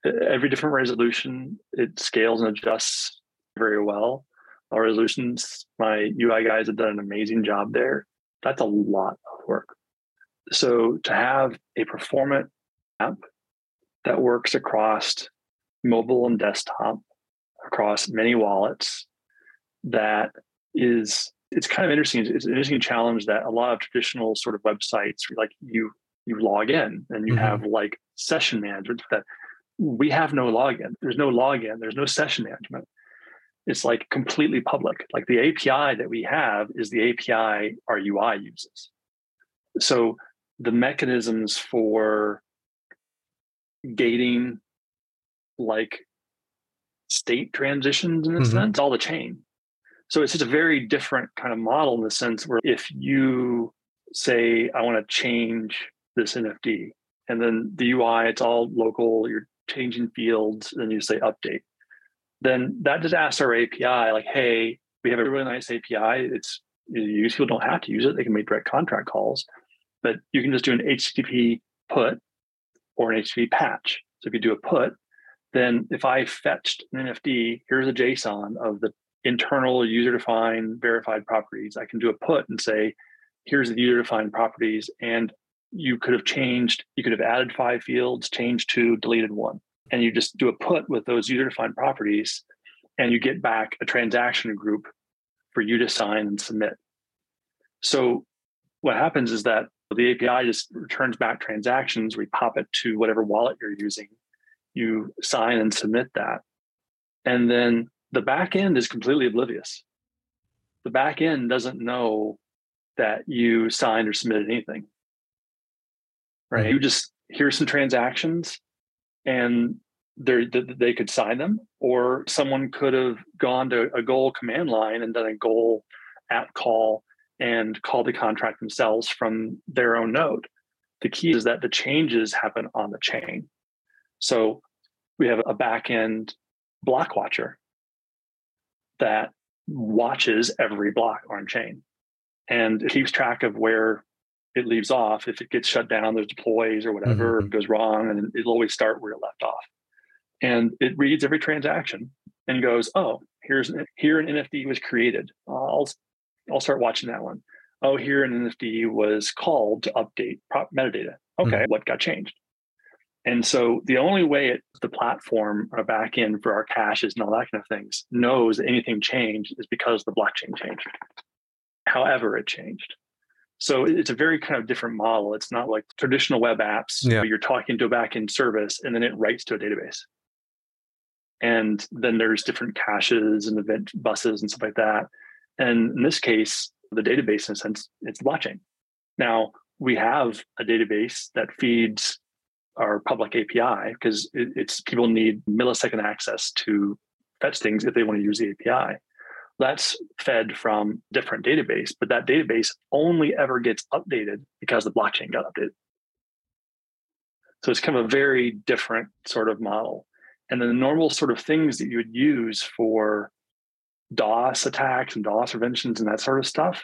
every different resolution it scales and adjusts very well. Our resolutions, my UI guys have done an amazing job there. That's a lot of work. So to have a performant app that works across mobile and desktop, across many wallets, that is it's kind of interesting. It's an interesting challenge that a lot of traditional sort of websites, like you you log in and you mm-hmm. have like session management that we have no login. There's no login. There's no session management. It's like completely public. Like the API that we have is the API our UI uses. So the mechanisms for gating like state transitions in a mm-hmm. sense, all the chain. So it's just a very different kind of model in the sense where if you say, I want to change this NFD, and then the UI, it's all local, you're changing fields, and you say update, then that just asks our API, like, hey, we have a really nice API. It's use people don't have to use it, they can make direct contract calls, but you can just do an HTTP put or an HTTP patch. So if you do a put, then if I fetched an NFD, here's a JSON of the internal user defined verified properties. I can do a put and say, here's the user defined properties. And you could have changed, you could have added five fields, changed two, deleted one. And you just do a put with those user defined properties and you get back a transaction group for you to sign and submit. So what happens is that the API just returns back transactions. We pop it to whatever wallet you're using. You sign and submit that. And then the back end is completely oblivious. The back end doesn't know that you signed or submitted anything. Right? You just hear some transactions and they they could sign them, or someone could have gone to a goal command line and done a goal app call and call the contract themselves from their own node. The key is that the changes happen on the chain. So we have a backend block watcher that watches every block on chain and it keeps track of where it leaves off. If it gets shut down, there's deploys or whatever mm-hmm. goes wrong, and it'll always start where it left off. And it reads every transaction and goes, "Oh, here's an, here an NFT was created. I'll I'll start watching that one. Oh, here an NFT was called to update prop metadata. Okay, mm-hmm. what got changed? And so the only way it, the platform or backend for our caches and all that kind of things knows that anything changed is because the blockchain changed. However, it changed. So it's a very kind of different model. It's not like traditional web apps yeah. where you're talking to a backend service and then it writes to a database. And then there's different caches and event buses and stuff like that. And in this case, the database, in a sense, it's blockchain. Now, we have a database that feeds our public API because it, it's people need millisecond access to fetch things if they want to use the API. That's fed from different database, but that database only ever gets updated because the blockchain got updated. So it's kind of a very different sort of model. And the normal sort of things that you would use for DOS attacks and DOS preventions and that sort of stuff,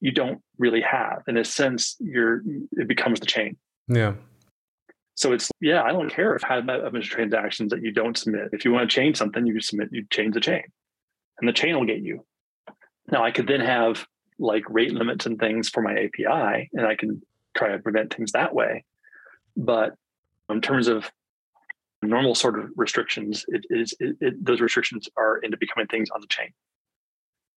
you don't really have. In a sense, you're it becomes the chain. Yeah. So it's yeah, I don't care if I have a bunch of transactions that you don't submit. If you want to change something, you submit, you change the chain, and the chain will get you. Now I could then have like rate limits and things for my API, and I can try to prevent things that way. But in terms of normal sort of restrictions, it is it, it, those restrictions are into becoming things on the chain.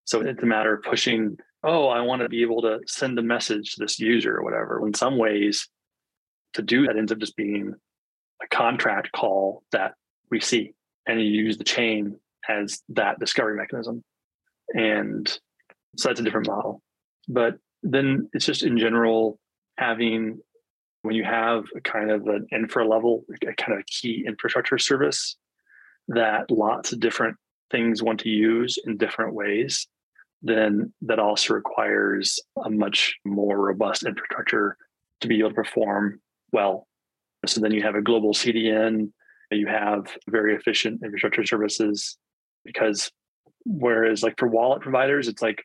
So it's a matter of pushing. Oh, I want to be able to send a message to this user or whatever. In some ways, to do that ends up just being a contract call that we see, and you use the chain as that discovery mechanism. And so that's a different model. But then it's just in general having when you have a kind of an infra level, a kind of a key infrastructure service that lots of different things want to use in different ways, then that also requires a much more robust infrastructure to be able to perform well. So then you have a global CDN, you have very efficient infrastructure services because whereas like for wallet providers, it's like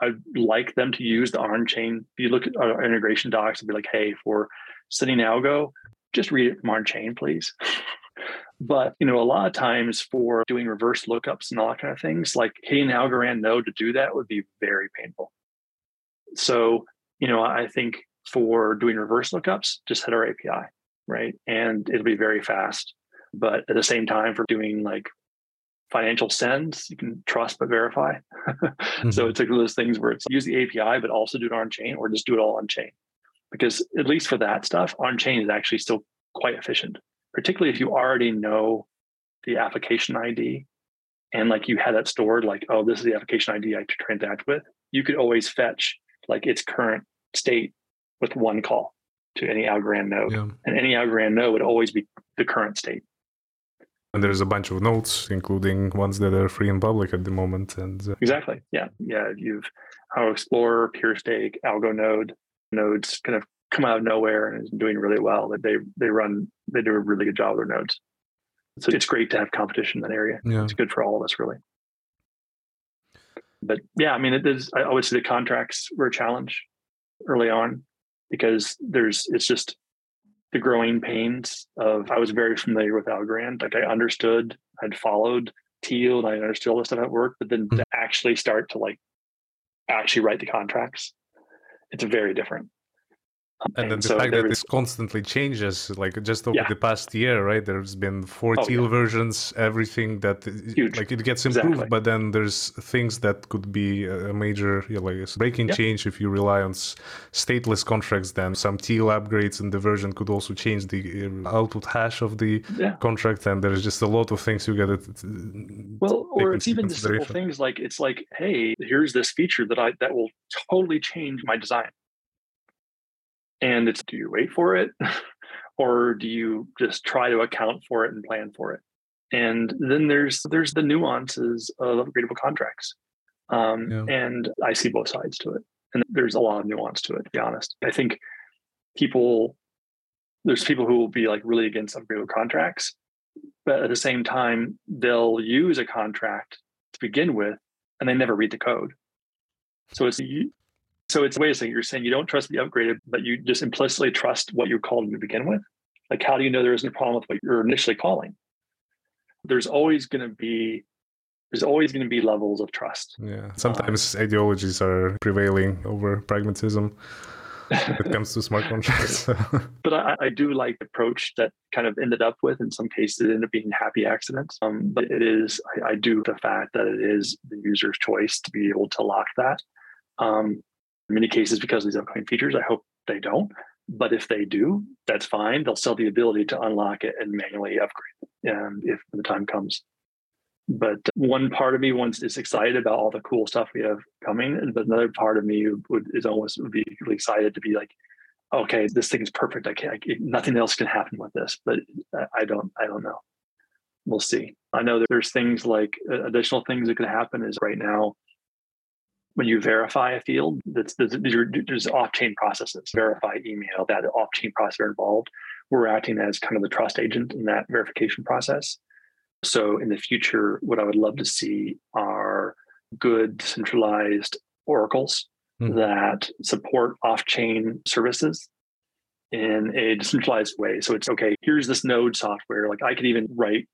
I'd like them to use the on chain. If you look at our integration docs and be like, hey, for sending algo, just read it from on chain, please. *laughs* but you know, a lot of times for doing reverse lookups and all that kind of things, like hitting the Algorand node to do that would be very painful. So, you know, I think for doing reverse lookups, just hit our API, right? And it'll be very fast. But at the same time, for doing like financial sends, you can trust but verify. *laughs* mm-hmm. So it's like one of those things where it's use the API, but also do it on chain or just do it all on chain. Because at least for that stuff, on chain is actually still quite efficient, particularly if you already know the application ID and like you had that stored, like, oh, this is the application ID I transact with. You could always fetch like its current state with one call to any Algorand node. Yeah. And any Algorand node would always be the current state. And there's a bunch of nodes, including ones that are free and public at the moment. And uh... exactly, yeah, yeah. You've Algo Explorer, PureStake, Algo Node nodes kind of come out of nowhere and is doing really well. That they they run they do a really good job with their nodes. So it's great to have competition in that area. Yeah. It's good for all of us, really. But yeah, I mean, it is. I always say the contracts were a challenge early on because there's it's just the growing pains of I was very familiar with Algorand. Like I understood, I'd followed TEAL and I understood all the stuff at work, but then mm-hmm. to actually start to like actually write the contracts, it's very different and then the so fact that this constantly changes like just over yeah. the past year right there's been four oh, TEAL yeah. versions everything that Huge. like it gets improved exactly. but then there's things that could be a major you know, like a breaking yeah. change if you rely on stateless contracts then some TEAL upgrades in the version could also change the uh, output hash of the contract and there's just a lot of things you get. to well or it's even simple things like it's like hey here's this feature that i that will totally change my design and it's do you wait for it *laughs* or do you just try to account for it and plan for it? And then there's there's the nuances of upgradable contracts. Um, yeah. And I see both sides to it. And there's a lot of nuance to it, to be honest. I think people, there's people who will be like really against upgradable contracts, but at the same time, they'll use a contract to begin with and they never read the code. So it's so it's a way of saying you're saying you don't trust the upgraded, but you just implicitly trust what you called them to begin with. Like, how do you know there isn't a problem with what you're initially calling? There's always going to be there's always going to be levels of trust. Yeah. Sometimes um, ideologies are prevailing over pragmatism when it comes to *laughs* smart contracts. but I, I, do like the approach that kind of ended up with, in some cases, it ended up being happy accidents. Um, but it is, I, I, do the fact that it is the user's choice to be able to lock that. Um, many cases, because of these upcoming features, I hope they don't. But if they do, that's fine. They'll sell the ability to unlock it and manually upgrade um, if the time comes. But one part of me wants is excited about all the cool stuff we have coming, but another part of me would is almost would be excited to be like, okay, this thing is perfect. I can't. I, nothing else can happen with this. But I don't. I don't know. We'll see. I know that there's things like uh, additional things that could happen. Is right now when you verify a field, that's, there's, there's off-chain processes, verify email, that off-chain process are involved. We're acting as kind of the trust agent in that verification process. So in the future, what I would love to see are good centralized oracles mm. that support off-chain services in a decentralized way. So it's okay, here's this node software. Like I could even write,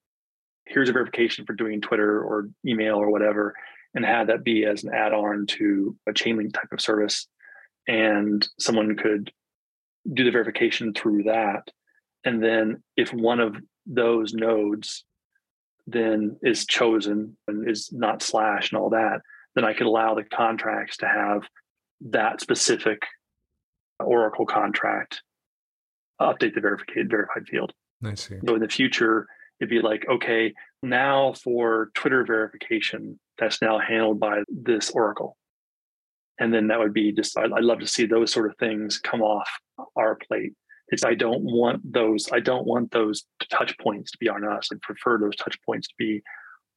here's a verification for doing Twitter or email or whatever and had that be as an add-on to a chainlink type of service. And someone could do the verification through that. And then if one of those nodes then is chosen and is not slashed and all that then i could allow the contracts to have that specific oracle contract update the verified verified field. I see. So in the future it'd be like okay now for twitter verification that's now handled by this Oracle. And then that would be just, I'd, I'd love to see those sort of things come off our plate. It's, I don't want those, I don't want those touch points to be on us. I prefer those touch points to be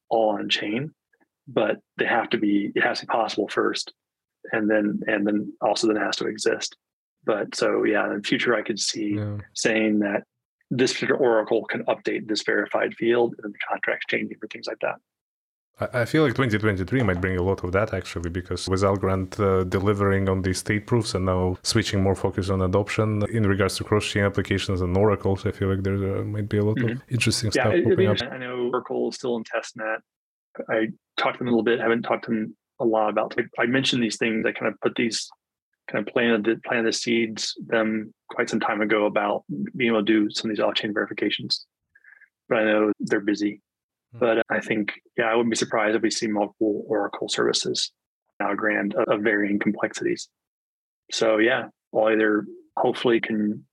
all on chain, but they have to be, it has to be possible first. And then, and then also then has to exist. But so, yeah, in the future, I could see yeah. saying that this particular Goracle can update this verified field and the contracts changing for things like that. I feel like 2023 might bring a lot of that actually, because with Algorand uh, delivering on the state proofs and now switching more focus on adoption in regards to cross chain applications and oracles, I feel like there uh, might be a lot mm-hmm. of interesting yeah, stuff. It, it, I know Oracle is still in testnet. I talked to them a little bit, I haven't talked to them a lot about. I mentioned these things. I kind of put these kind of planted the planted the seeds them quite some time ago about being able to do some of these off chain verifications. But I know they're busy hmm. but uh, I think, yeah, I wouldn't be surprised if we see multiple Oracle services now grand of varying complexities. So yeah, I'll either hopefully can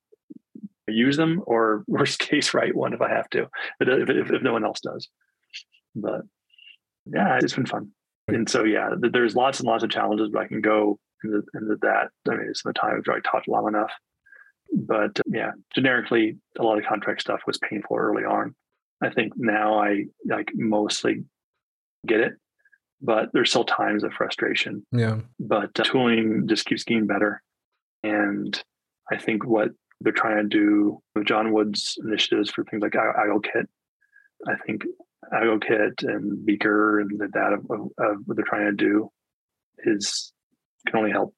use them or *laughs* worst case write one if I have to, if, if, if no one else does. But yeah, it's been fun. And so yeah, there's lots and lots of challenges, but I can go into, into that. I mean, it's the time I've already talked long enough. But yeah, generically, a lot of contract stuff was painful early on. I think now I like mostly get it, but there's still times of frustration. Yeah. But uh, tooling just keeps getting better. And I think what they're trying to do with John Woods' initiatives for things like AlgoKit, I think AlgoKit and Beaker and that data of, of what they're trying to do is can only help.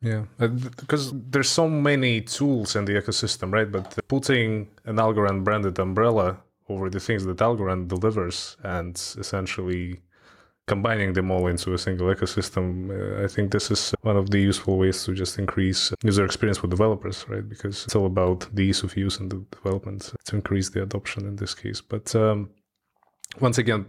Yeah, because there's so many tools in the ecosystem, right? But putting an Algorand branded umbrella over the things that Algorand delivers and essentially combining them all into a single ecosystem, uh, I think this is one of the useful ways to just increase user experience for developers, right? Because it's all about the ease of use and the development to increase the adoption in this case. But um, once again,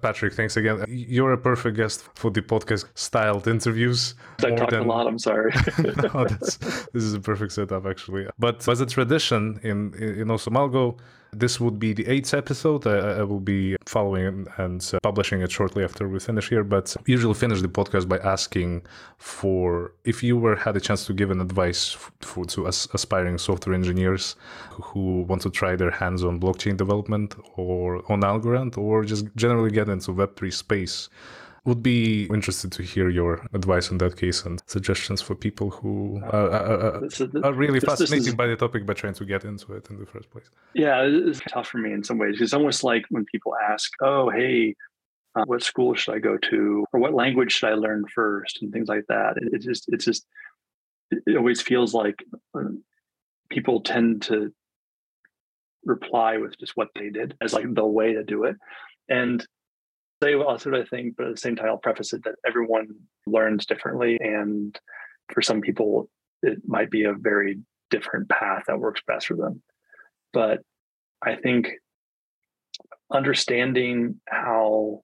Patrick, thanks again. You're a perfect guest for the podcast styled interviews. I talked than... a lot. I'm sorry. *laughs* no, this is a perfect setup, actually. But as a tradition in in AwesomeAlgo, this would be the eighth episode. I, I will be following and uh, publishing it shortly after we finish here. But usually finish the podcast by asking for if you were had a chance to give an advice for, to as, aspiring software engineers who want to try their hands on blockchain development or on Algorand or just generally get into Web3 space would be interested to hear your advice in that case and suggestions for people who uh, uh, uh, are really this, fascinated this is, by the topic but trying to get into it in the first place. Yeah, it's tough for me in some ways. It's almost like when people ask, "Oh, hey, uh, what school should I go to, or what language should I learn first, and things like that." It, it just, it's just, it always feels like uh, people tend to reply with just what they did as like the way to do it, and say well, I think, but at the same time, I'll preface it that everyone learns differently. And for some people, it might be a very different path that works best for them. But I think understanding how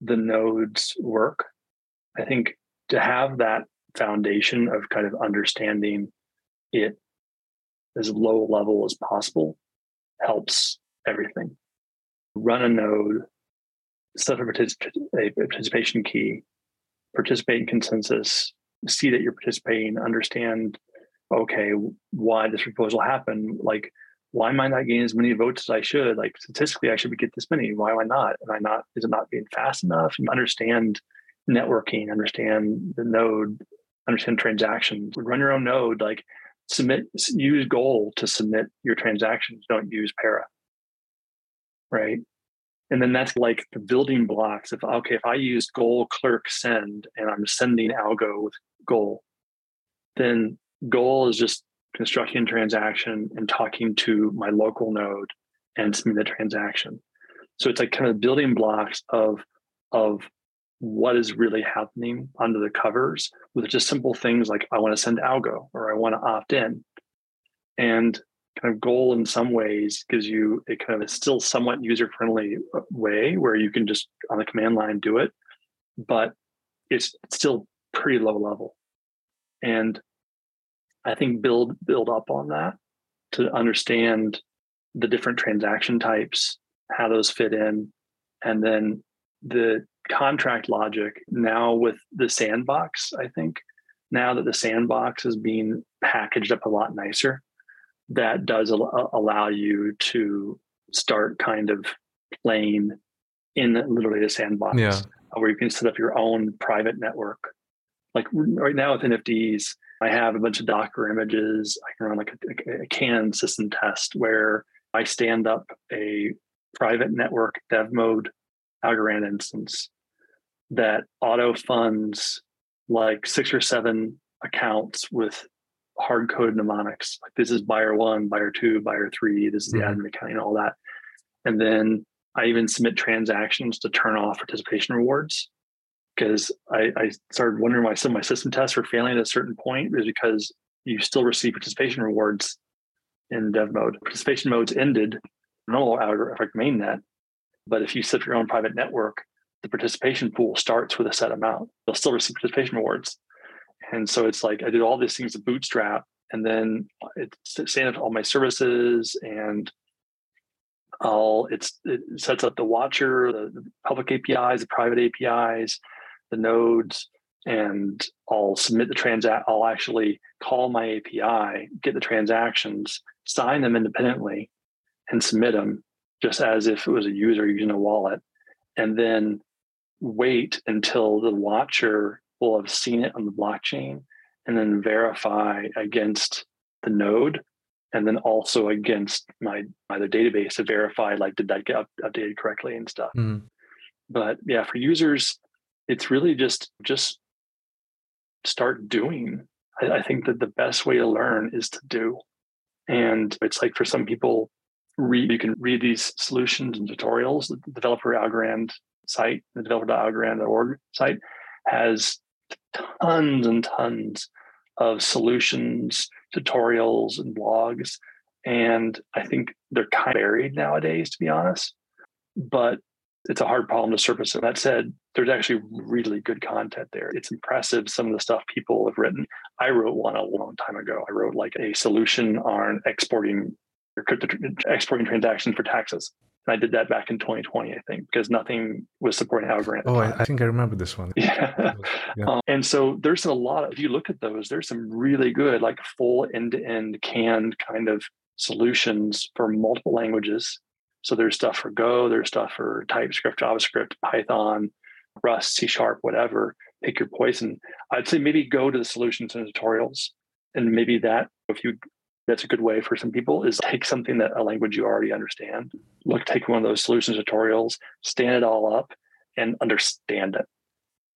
the nodes work, I think to have that foundation of kind of understanding it as low level as possible helps everything. Run a node set a, particip- a participation key, participate in consensus, see that you're participating, understand, okay, why this proposal happened. Like, why am I not getting as many votes as I should? Like, statistically, I should get this many. Why am I not? Am I not? Is it not being fast enough? And understand networking, understand the node, understand transactions. Run your own node. Like, submit, use Goal to submit your transactions. Don't use Pera. Right and then that's like the building blocks of okay if i use goal clerk send and i'm sending algo with goal then goal is just constructing a transaction and talking to my local node and submitting the transaction. So it's like kind of building blocks of of what is really happening under the covers with just simple things like i want to send algo or i want to opt in. And kind of goal in some ways gives you a kind of a still somewhat user friendly uh, way where you can just on the command line do it, but it's still pretty low level. And I think build build up on that to understand the different transaction types, how those fit in, and then the contract logic now with the sandbox, I think now that the sandbox is being packaged up a lot nicer that does al- uh, allow you to start kind of playing in literally the sandbox yeah. Uh, where you can set up your own private network. Like right now with NFDs, I have a bunch of Docker images. I can run like a, a CAN system test where I stand up a private network dev mode Algorand instance that auto funds like six or seven accounts with hard code mnemonics. Like this is buyer one, buyer two, buyer three, this is the mm-hmm. admin account, and all that. And then I even submit transactions to turn off participation rewards because I, I, started wondering why some of my system tests were failing at a certain point is because you still receive participation rewards in dev mode. Participation mode's ended, no longer affect mainnet. But if you set your own private network, the participation pool starts with a set amount. You'll still receive participation rewards. And so it's like I did all these things to bootstrap and then it stands up all my services and I'll it's it sets up the watcher, the, the public APIs, the private APIs, the nodes, and I'll submit the transact. I'll actually call my API, get the transactions, sign them independently, and submit them just as if it was a user using a wallet, and then wait until the watcher will have seen it on the blockchain and then verify against the node and then also against my either database to verify like did that get up, updated correctly and stuff. Mm. but yeah for users it's really just just start doing. I, I, think that the best way to learn is to do. And it's like for some people read you can read these solutions and tutorials. The developer algorand site the developer.algorand.org site has tons and tons of solutions, tutorials, and blogs. And I think they're kind of buried nowadays, to be honest. But it's a hard problem to surface. And that said, there's actually really good content there. It's impressive some of the stuff people have written. I wrote one a long time ago. I wrote like a solution on exporting crypto exporting transactions for taxes. And I did that back in 2020, I think, because nothing was supporting Algorand. Oh, I, I, think I remember this one. *laughs* Yeah. yeah. Um, and so there's a lot of, if you look at those, there's some really good, like full end to end canned kind of solutions for multiple languages. So there's stuff for Go, there's stuff for TypeScript, JavaScript, Python, Rust, C Sharp, whatever. Pick your poison. I'd say maybe go to the solutions and tutorials. And maybe that, if you that's a good way for some people is take something that a language you already understand look take one of those solutions tutorials stand it all up and understand it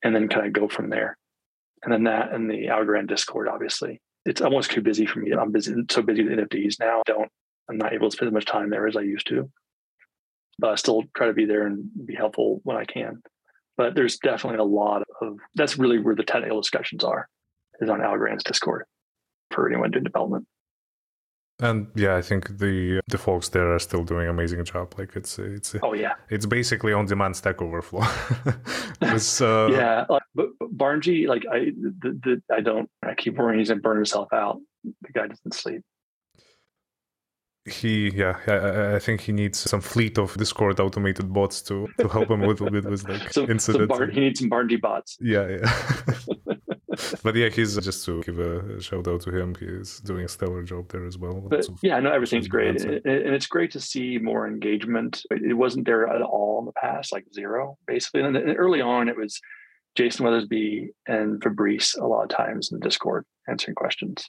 and then kind of go from there. And then that and the algorand discord obviously. It's almost too busy for me. I'm busy so busy with NFDs now. Don't i'm not able to spend as much time there as i used to. But i still try to be there and be helpful when i can. But there's definitely a lot of that's really where the technical discussions are is on algorand's discord for anyone doing development and yeah, I think the the folks there are still doing amazing job. Like it's it's oh yeah, it's basically on demand Stack Overflow. *laughs* uh, yeah, like, but, but Barnji, like I the, the, I don't I keep worrying he's gonna burn himself out. The guy doesn't sleep. He yeah, I, I think he needs some fleet of Discord automated bots to to help him a little bit with like *laughs* some, incidents. Some bar, he needs some Barnji bots. Yeah, yeah. *laughs* *laughs* but yeah, he's uh, just to give a shout out to him. He's doing a stellar job there as well. But, yeah, no, everything's great, and, and, it's great to see more engagement. It wasn't there at all in the past, like zero, basically. And early on, it was Jason Weathersby and Fabrice a lot of times in the Discord answering questions.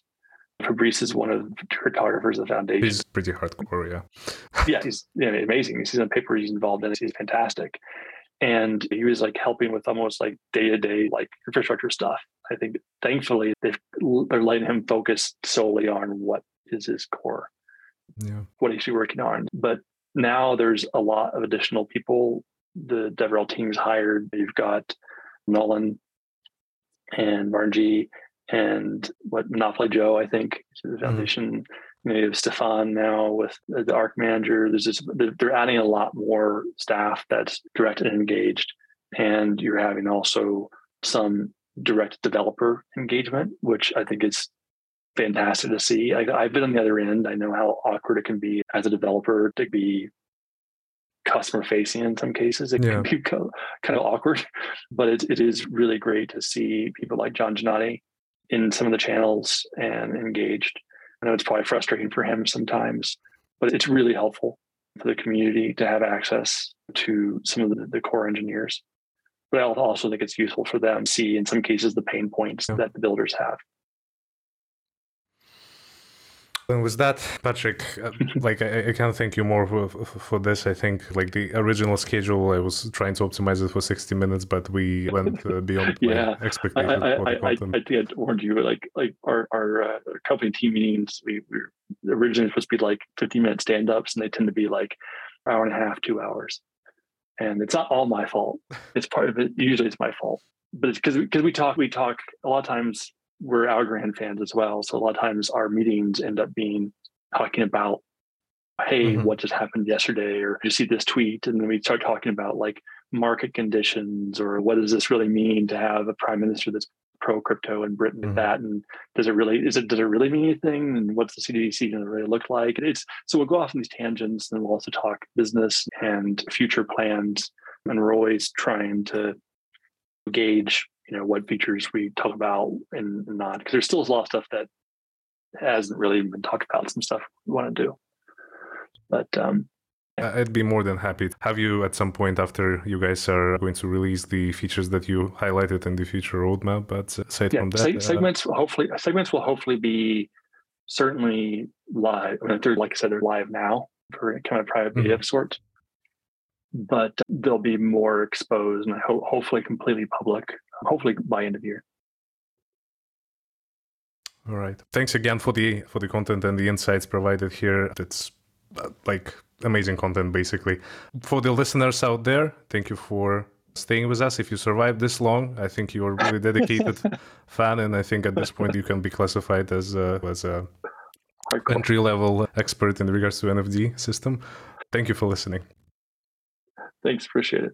Fabrice is one of the cryptographers of the foundation. He's pretty hardcore, yeah. *laughs* yeah, he's you know, amazing. He's on paper he's involved in. He's fantastic and he was like helping with almost like day to day like infrastructure stuff. I think thankfully they they're letting him focus solely on what is his core, yeah. what he's working on. But now there's a lot of additional people. The DevRel team's hired. You've got Nolan and Margie and what Monopoly Joe, I think, the mm-hmm. foundation. Mm-hmm you have Stefan now with the ARC manager. There's just they're adding a lot more staff that's direct and engaged, and you're having also some direct developer engagement, which I think is fantastic to see. I, have been on the other end. I know how awkward it can be as a developer to be customer facing in some cases. It yeah. can be *laughs* kind of awkward, but it, it is really great to see people like John Jannotti in some of the channels and engaged. I know it's probably frustrating for him sometimes, but it's really helpful for the community to have access to some of the, the core engineers. But I also think it's useful for them to see, in some cases, the pain points yeah. that the builders have. And with that, Patrick, uh, *laughs* like I, I, can't thank you more for, for, this. I think like the original schedule, I was trying to optimize it for 60 minutes, but we went uh, *laughs* beyond yeah. my expectations. I, I, I, I, think I warned you, like like our our uh, company team meetings, we, we originally supposed to be like 15 minute stand ups, and they tend to be like hour and a half, two hours. And it's not all my fault. *laughs* It's part of it. Usually, it's my fault, but it's because because we talk we talk a lot of times we're Algorand fans as well. So a lot of times our meetings end up being talking about, hey, mm-hmm. what just happened yesterday, or you see this tweet, and then we start talking about like market conditions or what does this really mean to have a prime minister that's pro crypto in Britain mm-hmm. that, and does it really is it does it really mean anything, and what's the CBDC going to really look like? It's so we'll go off on these tangents, and then we'll also talk business and future plans, and we're always trying to gauge you know what features we talk about and, not because there's still a lot of stuff that hasn't really been talked about some stuff we want to do but um. I'd be more than happy to have you at some point after you guys are going to release the features that you highlighted in the future roadmap. But aside yeah, from that, uh, segments hopefully segments will hopefully be certainly live. I mean, they're like I said, they're live now for kind of private beta mm-hmm. of sorts but they'll be more exposed and ho- hopefully completely public, hopefully by end of year. All right. Thanks again for the for the content and the insights provided here. It's uh, like amazing content basically. For the listeners out there, thank you for staying with us. If you survived this long, I think you're a really dedicated *laughs* fan and I think at this point you can be classified as a, as a entry level expert in regards to NFD system. Thank you for listening. Thanks. Appreciate it.